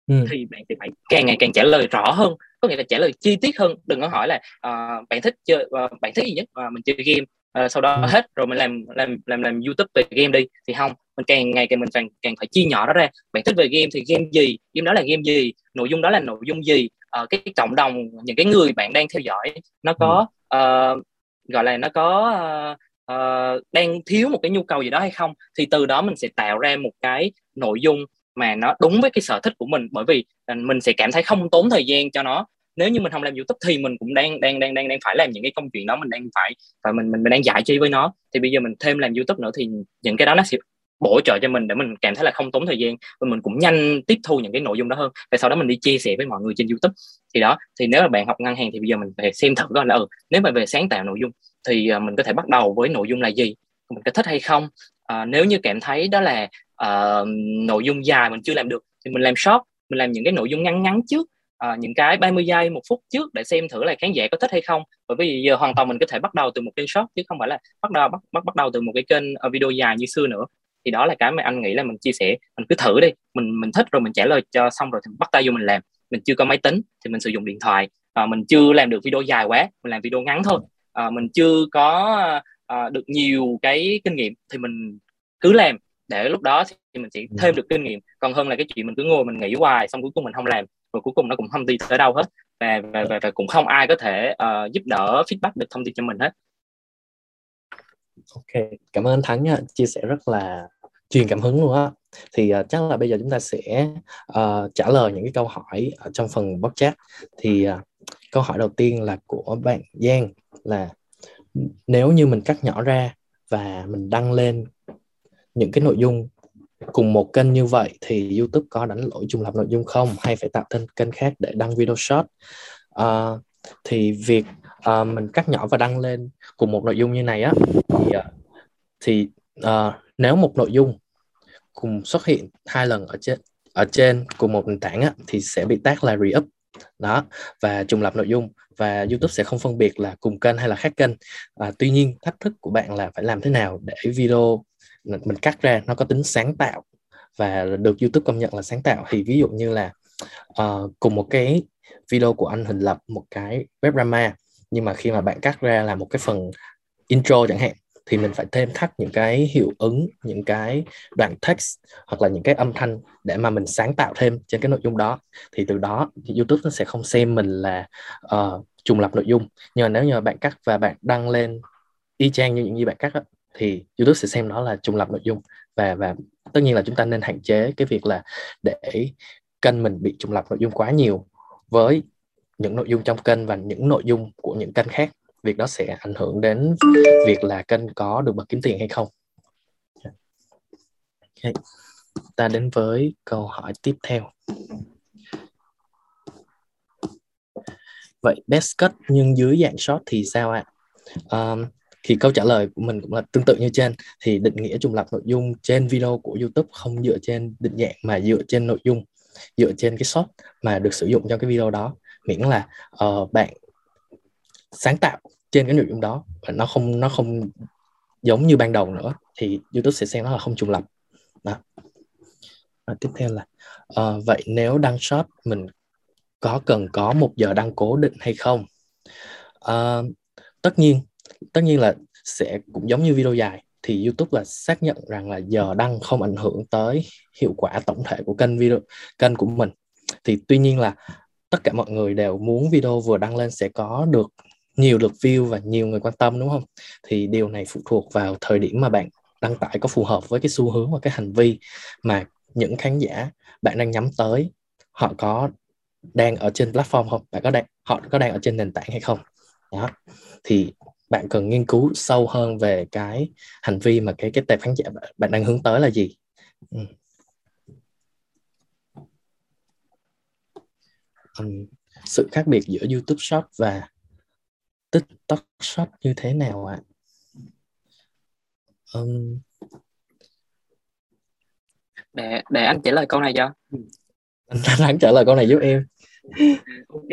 ừ. thì bạn sẽ phải càng ngày càng trả lời rõ hơn có nghĩa là trả lời chi tiết hơn. Đừng có hỏi là uh, bạn thích chơi uh, bạn thích gì nhất? Uh, mình chơi game. Uh, sau đó ừ. hết rồi mình làm làm làm làm youtube về game đi. Thì không mình càng ngày càng mình càng càng phải chia nhỏ nó ra. Bạn thích về game thì game gì? Game đó là game gì? Nội dung đó là nội dung gì? Uh, cái cộng đồng những cái người bạn đang theo dõi nó có uh, gọi là nó có uh, uh, đang thiếu một cái nhu cầu gì đó hay không thì từ đó mình sẽ tạo ra một cái nội dung mà nó đúng với cái sở thích của mình. Bởi vì mình sẽ cảm thấy không tốn thời gian cho nó. Nếu như mình không làm youtube thì mình cũng đang đang đang đang đang phải làm những cái công chuyện đó mình đang phải và mình mình, mình đang giải trí với nó. Thì bây giờ mình thêm làm youtube nữa thì những cái đó nó sẽ bổ trợ cho mình để mình cảm thấy là không tốn thời gian và mình cũng nhanh tiếp thu những cái nội dung đó hơn. Và sau đó mình đi chia sẻ với mọi người trên youtube. Thì đó thì nếu mà bạn học ngân hàng thì bây giờ mình phải xem thử coi là ừ nếu mà về sáng tạo nội dung thì ờ, mình có thể bắt đầu với nội dung là gì? Mình có thích hay không? À, nếu như cảm thấy đó là uh, nội dung dài mình chưa làm được thì mình làm short mình làm những cái nội dung ngắn ngắn trước à, những cái 30 giây một phút trước để xem thử là khán giả có thích hay không. Bởi vì giờ hoàn toàn mình có thể bắt đầu từ một kênh short chứ không phải là bắt đầu bắt bắt bắt đầu từ một cái kênh video dài như xưa nữa thì đó là cái mà anh nghĩ là mình chia sẻ. Mình cứ thử đi. Mình mình thích rồi mình trả lời cho xong rồi thì bắt tay vô mình làm. Mình chưa có máy tính thì mình sử dụng điện thoại. À, mình chưa làm được video dài quá. Mình làm video ngắn thôi. À, mình chưa có à, được nhiều cái kinh nghiệm thì mình cứ làm. Để lúc đó thì mình sẽ thêm được kinh nghiệm. Còn hơn là cái chuyện mình cứ ngồi mình nghĩ hoài xong cuối cùng mình không làm. Rồi cuối cùng nó cũng không đi tới đâu hết. Và và, và, và cũng không ai có thể uh, giúp đỡ feedback được thông tin cho mình hết ok cảm ơn anh thắng nha. Chia sẻ rất là truyền cảm hứng luôn á. Thì uh, chắc là bây giờ chúng ta sẽ uh, trả lời những cái câu hỏi ở trong phần bóc chat. Thì uh, câu hỏi đầu tiên là của bạn Giang là nếu như mình cắt nhỏ ra và mình đăng lên những cái nội dung cùng một kênh như vậy thì YouTube có đánh lỗi trùng lập nội dung không? Hay phải tạo thêm kênh khác để đăng video short? Uh, thì việc uh, mình cắt nhỏ và đăng lên cùng một nội dung như này á thì uh, thì uh, nếu một nội dung cùng xuất hiện hai lần ở trên ở trên cùng một nền tảng á, thì sẽ bị tag là re-up. Đó và trùng lập nội dung và YouTube sẽ không phân biệt là cùng kênh hay là khác kênh. À, tuy nhiên thách thức của bạn là phải làm thế nào để video mình cắt ra nó có tính sáng tạo và được YouTube công nhận là sáng tạo. Thì ví dụ như là uh, cùng một cái video của anh hình lập một cái web drama nhưng mà khi mà bạn cắt ra là một cái phần intro chẳng hạn thì mình phải thêm thắt những cái hiệu ứng những cái đoạn text hoặc là những cái âm thanh để mà mình sáng tạo thêm trên cái nội dung đó. Thì từ đó thì YouTube nó sẽ không xem mình là uh, trùng lập nội dung. Nhưng mà nếu như bạn cắt và bạn đăng lên y chang như những gì bạn cắt đó, thì YouTube sẽ xem nó là trùng lập nội dung. Và và tất nhiên là chúng ta nên hạn chế cái việc là để kênh mình bị trùng lập nội dung quá nhiều với những nội dung trong kênh và những nội dung của những kênh khác. Việc đó sẽ ảnh hưởng đến việc là kênh có được bật kiếm tiền hay không. Okay. ta đến với câu hỏi tiếp theo. Vậy best cut nhưng dưới dạng short thì sao ạ? À? um, thì câu trả lời của mình cũng là tương tự như trên. Thì định nghĩa trùng lập nội dung trên video của YouTube không dựa trên định dạng mà dựa trên nội dung dựa trên cái short mà được sử dụng trong cái video đó miễn là uh, bạn sáng tạo trên cái nội dung đó và nó không nó không giống như ban đầu nữa thì YouTube sẽ xem nó là không trùng lập đó. À, tiếp theo là uh, vậy nếu đăng short mình có cần có một giờ đăng cố định hay không? Uh, tất nhiên tất nhiên là sẽ cũng giống như video dài thì YouTube là xác nhận rằng là giờ đăng không ảnh hưởng tới hiệu quả tổng thể của kênh video kênh của mình. Thì tuy nhiên là tất cả mọi người đều muốn video vừa đăng lên sẽ có được nhiều lượt view và nhiều người quan tâm, đúng không? Thì điều này phụ thuộc vào thời điểm mà bạn đăng tải có phù hợp với cái xu hướng và cái hành vi mà những khán giả bạn đang nhắm tới. Họ có đang ở trên platform không? Bạn có đang, họ có đang ở trên nền tảng hay không? Đó. Thì bạn cần nghiên cứu sâu hơn về cái hành vi mà cái cái tệp khán giả bạn đang hướng tới là gì. Ừ. um, sự khác biệt giữa YouTube Short và TikTok Short như thế nào ạ? À? Um... để để anh trả lời câu này cho anh anh trả lời câu này giúp em ok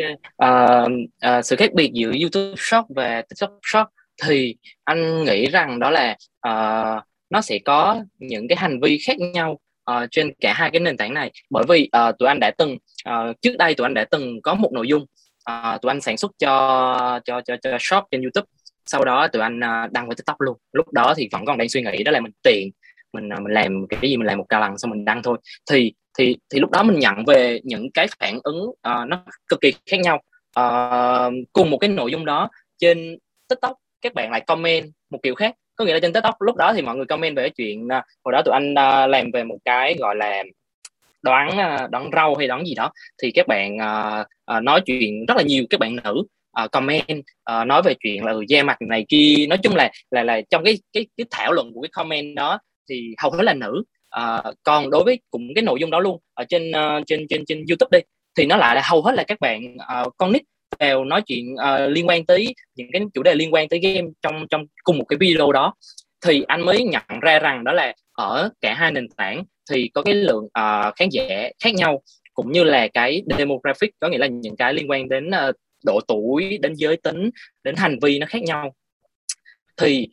uh, uh, sự khác biệt giữa YouTube Short và TikTok Short thì anh nghĩ rằng đó là uh, nó sẽ có những cái hành vi khác nhau uh, trên cả hai cái nền tảng này bởi vì uh, tụi anh đã từng uh, trước đây tụi anh đã từng có một nội dung uh, tụi anh sản xuất cho cho cho cho shop trên YouTube. Sau đó tụi anh uh, đăng với tiktok luôn. Lúc đó thì vẫn còn đang suy nghĩ đó là mình tiền mình uh, mình làm cái gì mình làm một ca lần xong mình đăng thôi. Thì thì thì lúc đó mình nhận về những cái phản ứng uh, nó cực kỳ khác nhau. Uh, cùng một cái nội dung đó trên tiktok các bạn lại comment một kiểu khác. Có nghĩa là trên tiktok lúc đó thì mọi người comment về cái chuyện uh, hồi đó tụi anh uh, làm về một cái gọi là đoán à, đoán rau hay đoán gì đó thì các bạn uh, uh, nói chuyện rất là nhiều. Các bạn nữ uh, comment uh, nói về chuyện là ừ, da mặt này kia. Nói chung là là là trong cái cái cái thảo luận của cái comment đó thì hầu hết là nữ. Uh, còn đối với cũng cái nội dung đó luôn ở trên uh, trên trên trên youtube đi thì nó lại là hầu hết là các bạn uh, con nít vào nói chuyện uh, liên quan tới những cái chủ đề liên quan tới game trong trong cùng một cái video đó. Thì anh mới nhận ra rằng đó là ở cả hai nền tảng thì có cái lượng uh, khán giả khác nhau cũng như là cái demographic có nghĩa là những cái liên quan đến uh, độ tuổi đến giới tính đến hành vi nó khác nhau. Thì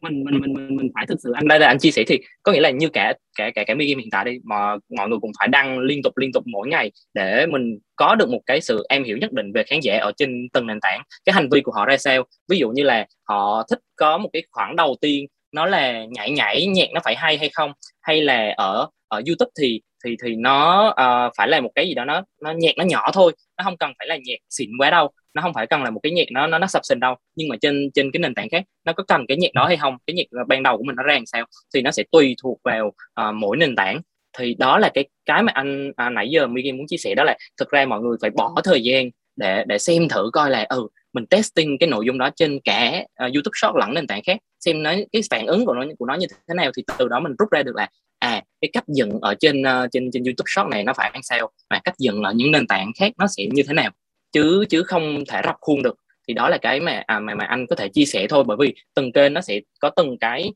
mình mình mình mình, mình phải thực sự anh đây là anh chia sẻ thì có nghĩa là như cả cả cả cái game hiện tại đi mà mọi người cũng phải đăng liên tục liên tục mỗi ngày để mình có được một cái sự em hiểu nhất định về khán giả ở trên từng nền tảng cái hành vi của họ ra sao. Ví dụ như là họ thích có một cái khoảng đầu tiên nó là nhảy nhảy nhạc nó phải hay hay không? Hay là ở ở YouTube thì thì thì nó uh, phải là một cái gì đó nó nó nhạc nó nhỏ thôi. Nó không cần phải là nhạc xịn quá đâu. Nó không phải cần là một cái nhạc nó nó nó sập sình đâu. Nhưng mà trên trên cái nền tảng khác nó có cần cái nhạc đó hay không? Cái nhạc ban đầu của mình nó ra làm sao? Thì nó sẽ tùy thuộc vào uh, mỗi nền tảng. Thì đó là cái cái mà anh à, nãy giờ Miguel muốn chia sẻ đó là thực ra mọi người phải bỏ thời gian để để xem thử coi là ừ mình testing cái nội dung đó trên cả uh, YouTube Short lẫn nền tảng khác xem nó cái phản ứng của nó của nó như thế nào thì từ đó mình rút ra được là à cái cách dựng ở trên uh, trên trên YouTube Short này nó phải ăn sao và cách dựng ở những nền tảng khác nó sẽ như thế nào. Chứ chứ không thể rập khuôn được. Thì đó là cái mà à, mà mà anh có thể chia sẻ thôi bởi vì từng kênh nó sẽ có từng cái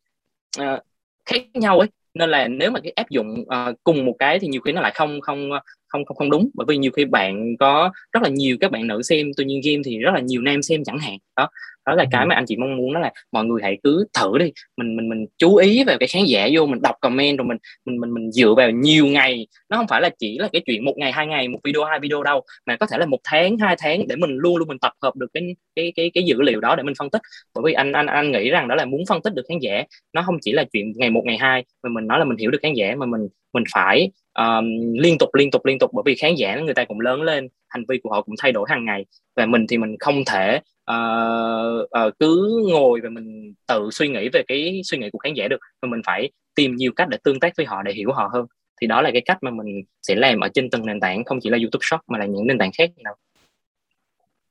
uh, khác nhau ấy. Nên là nếu mà cái áp dụng uh, cùng một cái thì nhiều khi nó lại không không không không không đúng. Bởi vì nhiều khi bạn có rất là nhiều các bạn nữ xem tuy nhiên game thì rất là nhiều nam xem chẳng hạn. Đó đó là cái mà anh chị mong muốn đó là mọi người hãy cứ thử đi. Mình mình mình chú ý vào cái khán giả vô mình đọc comment rồi mình mình mình mình dựa vào nhiều ngày. Nó không phải là chỉ là cái chuyện một ngày hai ngày một video hai video đâu mà có thể là một tháng hai tháng để mình luôn luôn mình tập hợp được cái cái cái cái dữ liệu đó để mình phân tích. Bởi vì anh anh anh nghĩ rằng đó là muốn phân tích được khán giả nó không chỉ là chuyện ngày một ngày hai mà mình nói là mình hiểu được khán giả mà mình mình phải um, liên tục liên tục liên tục bởi vì khán giả người ta cũng lớn lên hành vi của họ cũng thay đổi hàng ngày và mình thì mình không thể uh, uh, cứ ngồi và mình tự suy nghĩ về cái suy nghĩ của khán giả được mà mình phải tìm nhiều cách để tương tác với họ để hiểu họ hơn thì đó là cái cách mà mình sẽ làm ở trên từng nền tảng không chỉ là YouTube Shop mà là những nền tảng khác nào.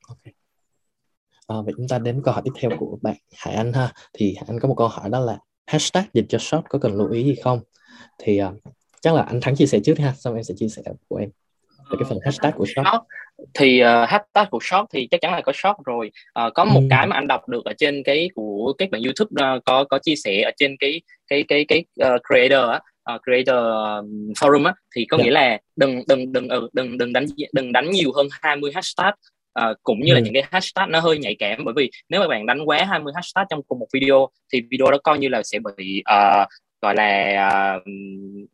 Okay. À, vậy chúng ta đến câu hỏi tiếp theo của bạn Hải Anh ha thì anh có một câu hỏi đó là hashtag dịch cho short có cần lưu ý gì không thì uh, chắc là anh thắng chia sẻ trước ha xong em sẽ chia sẻ của em về cái phần hashtag của short thì uh, hashtag của short thì chắc chắn là có short rồi uh, có một ừ. cái mà anh đọc được ở trên cái của các bạn youtube uh, có có chia sẻ ở trên cái cái cái cái uh, creator á uh, creator um, forum á thì có yeah. Dạ. nghĩa là đừng đừng đừng ừ, đừng đừng đánh đừng đánh nhiều hơn 20 hashtag uh, cũng như ừ. là những cái hashtag nó hơi nhạy cảm bởi vì nếu mà bạn đánh quá 20 hashtag trong cùng một video thì video đó coi như là sẽ bị uh, gọi là uh,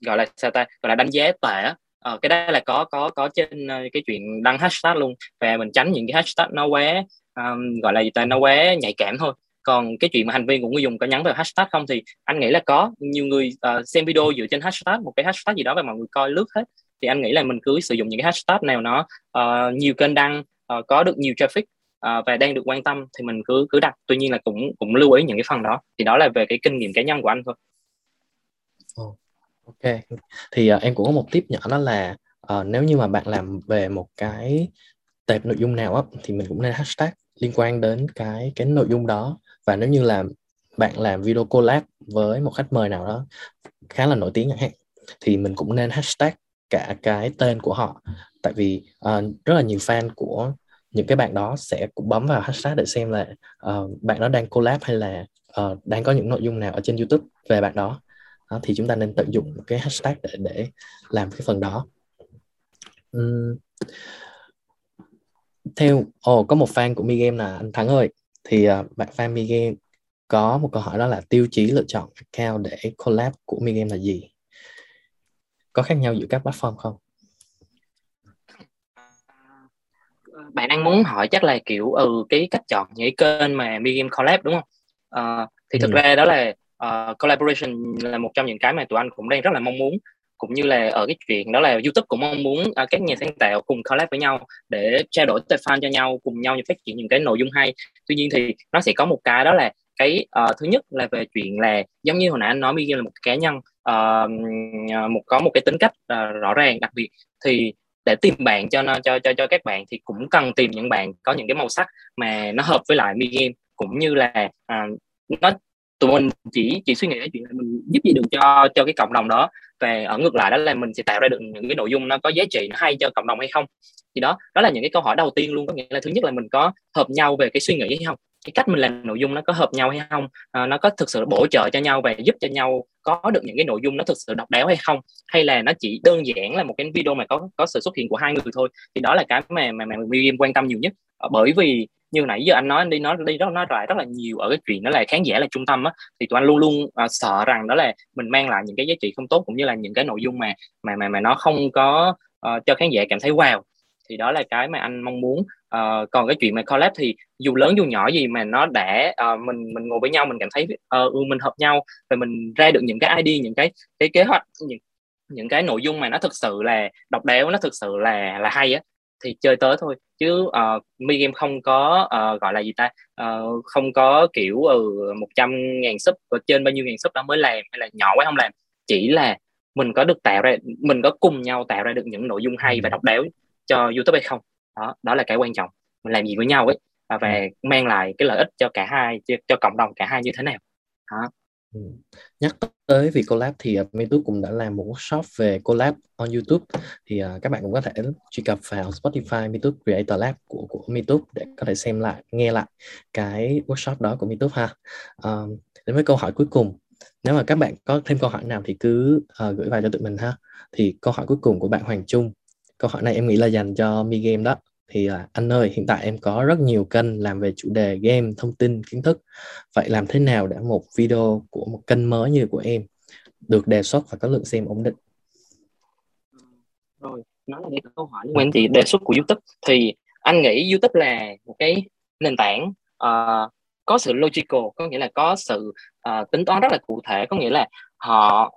gọi là sao ta? Gọi là đánh giá tệ ờ, cái đó là có có có trên uh, cái chuyện đăng hashtag luôn. Và mình tránh những cái hashtag nó quá um, gọi là gì ta? Nó quá nhạy cảm thôi. Còn cái chuyện mà hành vi của người dùng có nhắn vào hashtag không thì anh nghĩ là có. Nhiều người uh, xem video dựa trên hashtag một cái hashtag gì đó và mọi người coi lướt hết. Thì anh nghĩ là mình cứ sử dụng những cái hashtag nào nó uh, nhiều kênh đăng uh, có được nhiều traffic uh, và đang được quan tâm thì mình cứ cứ đặt. Tuy nhiên là cũng cũng lưu ý những cái phần đó. Thì đó là về cái kinh nghiệm cá nhân của anh thôi. Oh, ok. Thì uh, em cũng có một tip nhỏ đó là uh, nếu như mà bạn làm về một cái tệp nội dung nào á thì mình cũng nên hashtag liên quan đến cái cái nội dung đó. Và nếu như là bạn làm video collab với một khách mời nào đó khá là nổi tiếng chẳng hạn thì mình cũng nên hashtag cả cái tên của họ. Tại vì uh, rất là nhiều fan của những cái bạn đó sẽ cũng bấm vào hashtag để xem là uh, bạn đó đang collab hay là uh, đang có những nội dung nào ở trên YouTube về bạn đó đó, thì chúng ta nên tận dụng cái hashtag để để làm cái phần đó uhm. theo ồ oh, có một fan của Mi Game là anh Thắng ơi thì uh, bạn fan Mi Game có một câu hỏi đó là tiêu chí lựa chọn account để collab của Mi Game là gì có khác nhau giữa các platform không bạn đang muốn hỏi chắc là kiểu ừ cái cách chọn những kênh mà Mi Game collab đúng không? Uh, thì thực ừ. ra đó là uh, collaboration là một trong những cái mà tụi anh cũng đang rất là mong muốn cũng như là ở cái chuyện đó là YouTube cũng mong muốn uh, các nhà sáng tạo cùng collab với nhau để trao đổi tài fan cho nhau cùng nhau phát triển những cái nội dung hay. Tuy nhiên thì nó sẽ có một cái đó là cái uh, thứ nhất là về chuyện là giống như hồi nãy anh nói Miguel là một cá nhân uh, một có một cái tính cách uh, rõ ràng. Đặc biệt thì để tìm bạn cho nó cho cho cho các bạn thì cũng cần tìm những bạn có những cái màu sắc mà nó hợp với lại mi game cũng như là uh, nó tụi mình chỉ chỉ suy nghĩ chuyện là mình giúp gì được cho cho cái cộng đồng đó. Và ở ngược lại đó là mình sẽ tạo ra được những cái nội dung nó có giá trị nó hay cho cộng đồng hay không. Thì đó đó là những cái câu hỏi đầu tiên luôn. Có nghĩa là thứ nhất là mình có hợp nhau về cái suy nghĩ hay không? Cái cách mình làm nội dung nó có hợp nhau hay không? À, nó có thực sự bổ trợ cho nhau và giúp cho nhau có được những cái nội dung nó thực sự độc đáo hay không? Hay là nó chỉ đơn giản là một cái video mà có có sự xuất hiện của hai người thôi? Thì đó là cái mà mà mà William quan tâm nhiều nhất. Bởi vì như nãy giờ anh nói anh đi nói đi rất nói lại rất là nhiều ở cái chuyện đó là khán giả là trung tâm á thì tụi anh luôn luôn uh, sợ rằng đó là mình mang lại những cái giá trị không tốt cũng như là những cái nội dung mà mà mà mà nó không có uh, cho khán giả cảm thấy wow. Thì đó là cái mà anh mong muốn. Uh, còn cái chuyện mà collab thì dù lớn dù nhỏ gì mà nó đã uh, mình mình ngồi với nhau mình cảm thấy uh, ừ, mình hợp nhau và mình ra được những cái idea những cái cái kế hoạch những những cái nội dung mà nó thực sự là độc đáo nó thực sự là là hay á thì chơi tới thôi. Chứ uh, mi game không có uh, gọi là gì ta? Uh, không có kiểu ừ, một trăm ngàn sub trên bao nhiêu ngàn sub đó mới làm hay là nhỏ quá không làm. Chỉ là mình có được tạo ra mình có cùng nhau tạo ra được những nội dung hay và độc đáo cho youtube hay không. Đó đó là cái quan trọng. Mình làm gì với nhau ấy và, và ừ. mang lại cái lợi ích cho cả hai cho, cho cộng đồng cả hai như thế nào. Đó Ừ. Nhắc tới việc collab thì à, uh, YouTube cũng đã làm một workshop về collab on YouTube thì uh, các bạn cũng có thể truy cập vào Spotify YouTube Creator Lab của của YouTube để có thể xem lại nghe lại cái workshop đó của YouTube ha. Uh, đến với câu hỏi cuối cùng nếu mà các bạn có thêm câu hỏi nào thì cứ uh, gửi vào cho tụi mình ha. Thì câu hỏi cuối cùng của bạn Hoàng Trung câu hỏi này em nghĩ là dành cho Mi Game đó thì à, anh ơi hiện tại em có rất nhiều kênh làm về chủ đề game thông tin kiến thức. Vậy làm thế nào để một video của một kênh mới như của em được đề xuất và có lượng xem ổn định? Rồi nói là cái câu hỏi liên quan thì đề xuất của YouTube. Thì anh nghĩ YouTube là một cái nền tảng uh, có sự logical có nghĩa là có sự uh, tính toán rất là cụ thể. Có nghĩa là họ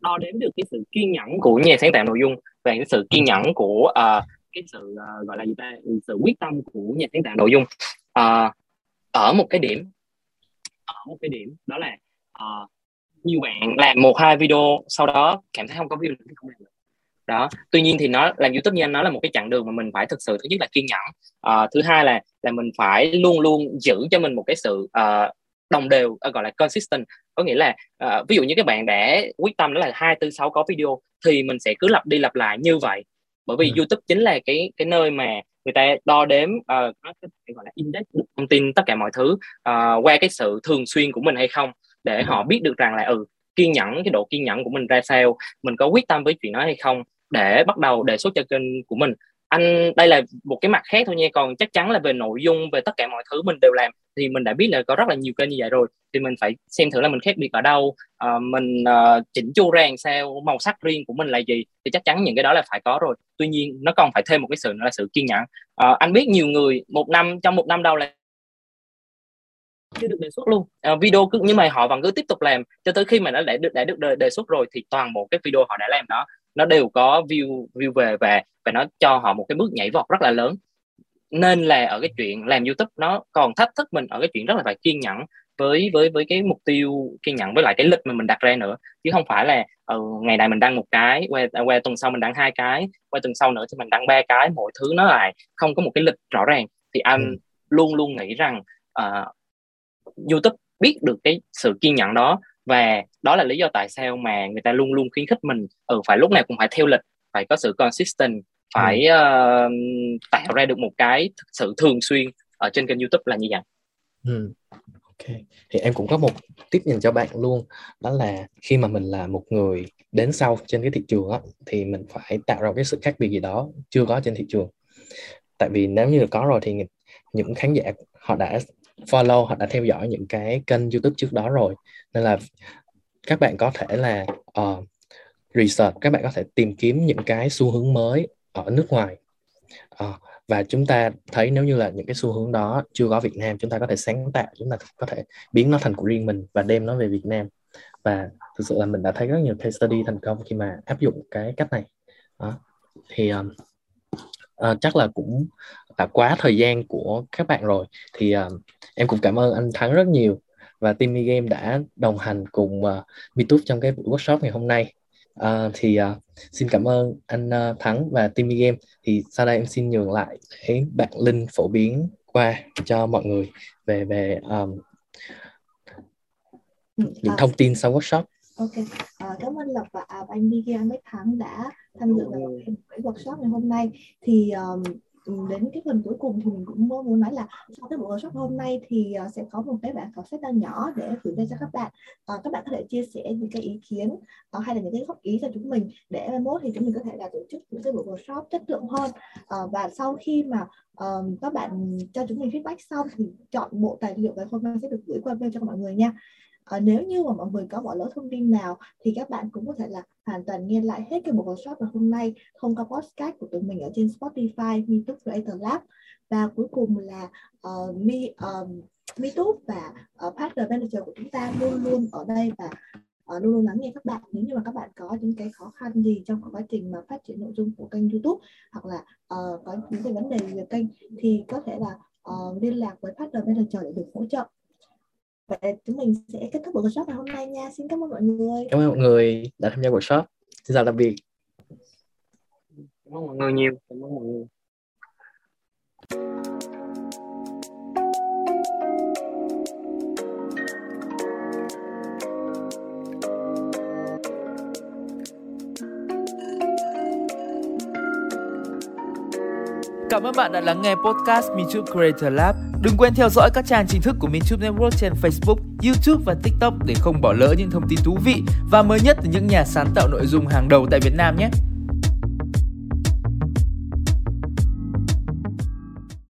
đo đếm được cái sự kiên nhẫn của nhà sáng tạo nội dung và cái sự kiên nhẫn của uh, cái sự uh, gọi là gì ta sự quyết tâm của nhà sáng tạo nội dung. Uh, ở một cái điểm ở một cái điểm đó là ờ, uh, nhiều bạn làm một hai video sau đó cảm thấy không có view thì không làm được đó tuy nhiên thì nó làm youtube như anh nói là một cái chặng đường mà mình phải thực sự thứ nhất là kiên nhẫn. Uh, thứ hai là là mình phải luôn luôn giữ cho mình một cái sự uh, đồng đều uh, gọi là consistent. Có nghĩa là uh, ví dụ như các bạn đã quyết tâm đó là hai tư sáu có video thì mình sẽ cứ lặp đi lặp lại như vậy bởi vì ừ. YouTube chính là cái cái nơi mà người ta đo đếm uh, có cái gọi là index thông tin tất cả mọi thứ uh, qua cái sự thường xuyên của mình hay không để họ biết được rằng là ừ kiên nhẫn cái độ kiên nhẫn của mình ra sao mình có quyết tâm với chuyện đó hay không để bắt đầu đề xuất cho kênh của mình anh đây là một cái mặt khác thôi nha còn chắc chắn là về nội dung về tất cả mọi thứ mình đều làm thì mình đã biết là có rất là nhiều kênh như vậy rồi thì mình phải xem thử là mình khác biệt ở đâu. Uh, mình uh, chỉnh chu ra làm sao màu sắc riêng của mình là gì thì chắc chắn những cái đó là phải có rồi. Tuy nhiên nó còn phải thêm một cái sự nữa là sự kiên nhẫn. Uh, anh biết nhiều người một năm trong một năm đầu là chưa được đề xuất luôn. Uh, video cứ nhưng mà họ vẫn cứ tiếp tục làm cho tới khi mà nó đã được đã được đề, đề xuất rồi thì toàn bộ cái video họ đã làm đó nó đều có view view về và và nó cho họ một cái bước nhảy vọt rất là lớn. Nên là ở cái chuyện làm YouTube nó còn thách thức mình ở cái chuyện rất là phải kiên nhẫn với với với cái mục tiêu kiên nhẫn với lại cái lịch mà mình đặt ra nữa. Chứ không phải là ừ, ngày này mình đăng một cái qua qua tuần sau mình đăng hai cái qua tuần sau nữa thì mình đăng ba cái mọi thứ nó lại không có một cái lịch rõ ràng. Thì anh ừ. luôn luôn nghĩ rằng uh, YouTube biết được cái sự kiên nhẫn đó và đó là lý do tại sao mà người ta luôn luôn khuyến khích mình ừ phải lúc nào cũng phải theo lịch phải có sự consistent phải ừ. uh, tạo ra được một cái thực sự thường xuyên ở trên kênh YouTube là như vậy. Ừ. Ok, thì em cũng có một tiếp nhìn cho bạn luôn đó là khi mà mình là một người đến sau trên cái thị trường á, thì mình phải tạo ra cái sự khác biệt gì đó chưa có trên thị trường. Tại vì nếu như có rồi thì những khán giả họ đã follow họ đã theo dõi những cái kênh YouTube trước đó rồi nên là các bạn có thể là uh, research các bạn có thể tìm kiếm những cái xu hướng mới ở nước ngoài. Uh, và chúng ta thấy nếu như là những cái xu hướng đó chưa có Việt Nam chúng ta có thể sáng tạo chúng ta có thể biến nó thành của riêng mình và đem nó về Việt Nam. Và thực sự là mình đã thấy rất nhiều case study thành công khi mà áp dụng cái cách này. Đó. thì um, uh, chắc là cũng đã quá thời gian của các bạn rồi. Thì uh, em cũng cảm ơn anh Thắng rất nhiều và Timmy Game đã đồng hành cùng ờ, uh, MeTube trong cái buổi workshop ngày hôm nay uh, thì uh, xin cảm ơn anh uh, Thắng và Timmy Game thì sau đây em xin nhường lại để bạn Linh phổ biến qua cho mọi người về về um, những thông tin sau workshop. Ok, à, cảm ơn Lộc và à, anh Miguel anh Bách Thắng đã tham dự vào cái workshop ngày hôm nay. Thì um, Ừ, đến cái phần cuối cùng thì mình cũng muốn nói là sau cái buổi workshop hôm nay thì ờ, sẽ có một cái bản khảo sát đang nhỏ để gửi ra cho các bạn. À, các bạn có thể chia sẻ những cái ý kiến à, hay là những cái góp ý cho chúng mình. Để mai mốt thì chúng mình có thể là tổ chức những cái buổi workshop chất lượng hơn. À, và sau khi mà um, các bạn cho chúng mình feedback xong thì chọn bộ tài liệu và hôm nay sẽ được gửi qua mail cho mọi người nha à, nếu như mà mọi người có bỏ lỡ thông tin nào thì các bạn cũng có thể là hoàn toàn nghe lại hết cái buổi workshop ngày hôm nay thông qua podcast của tụi mình ở trên Spotify, YouTube Creator Lab. Và cuối cùng là uh, Mi uh, MeTube và uh, Partner Manager của chúng ta luôn luôn ở đây và uh, luôn luôn lắng nghe các bạn. Nếu như mà các bạn có những cái khó khăn gì trong quá trình mà phát triển nội dung của kênh YouTube hoặc là uh, có những cái vấn đề về kênh thì có thể là uh, liên lạc với Partner Manager để được hỗ trợ. Vậy chúng mình sẽ kết thúc buổi workshop ngày hôm nay nha. Xin cảm ơn mọi người. Cảm ơn mọi người đã tham gia workshop. Xin chào tạm biệt. Cảm ơn mọi người nhiều. Cảm ơn mọi người. Cảm ơn bạn đã lắng nghe podcast MeTube Creator Lab. Đừng quên theo dõi các trang chính thức của MeTube Network trên Facebook, YouTube và TikTok để không bỏ lỡ những thông tin thú vị và mới nhất từ những nhà sáng tạo nội dung hàng đầu tại Việt Nam nhé.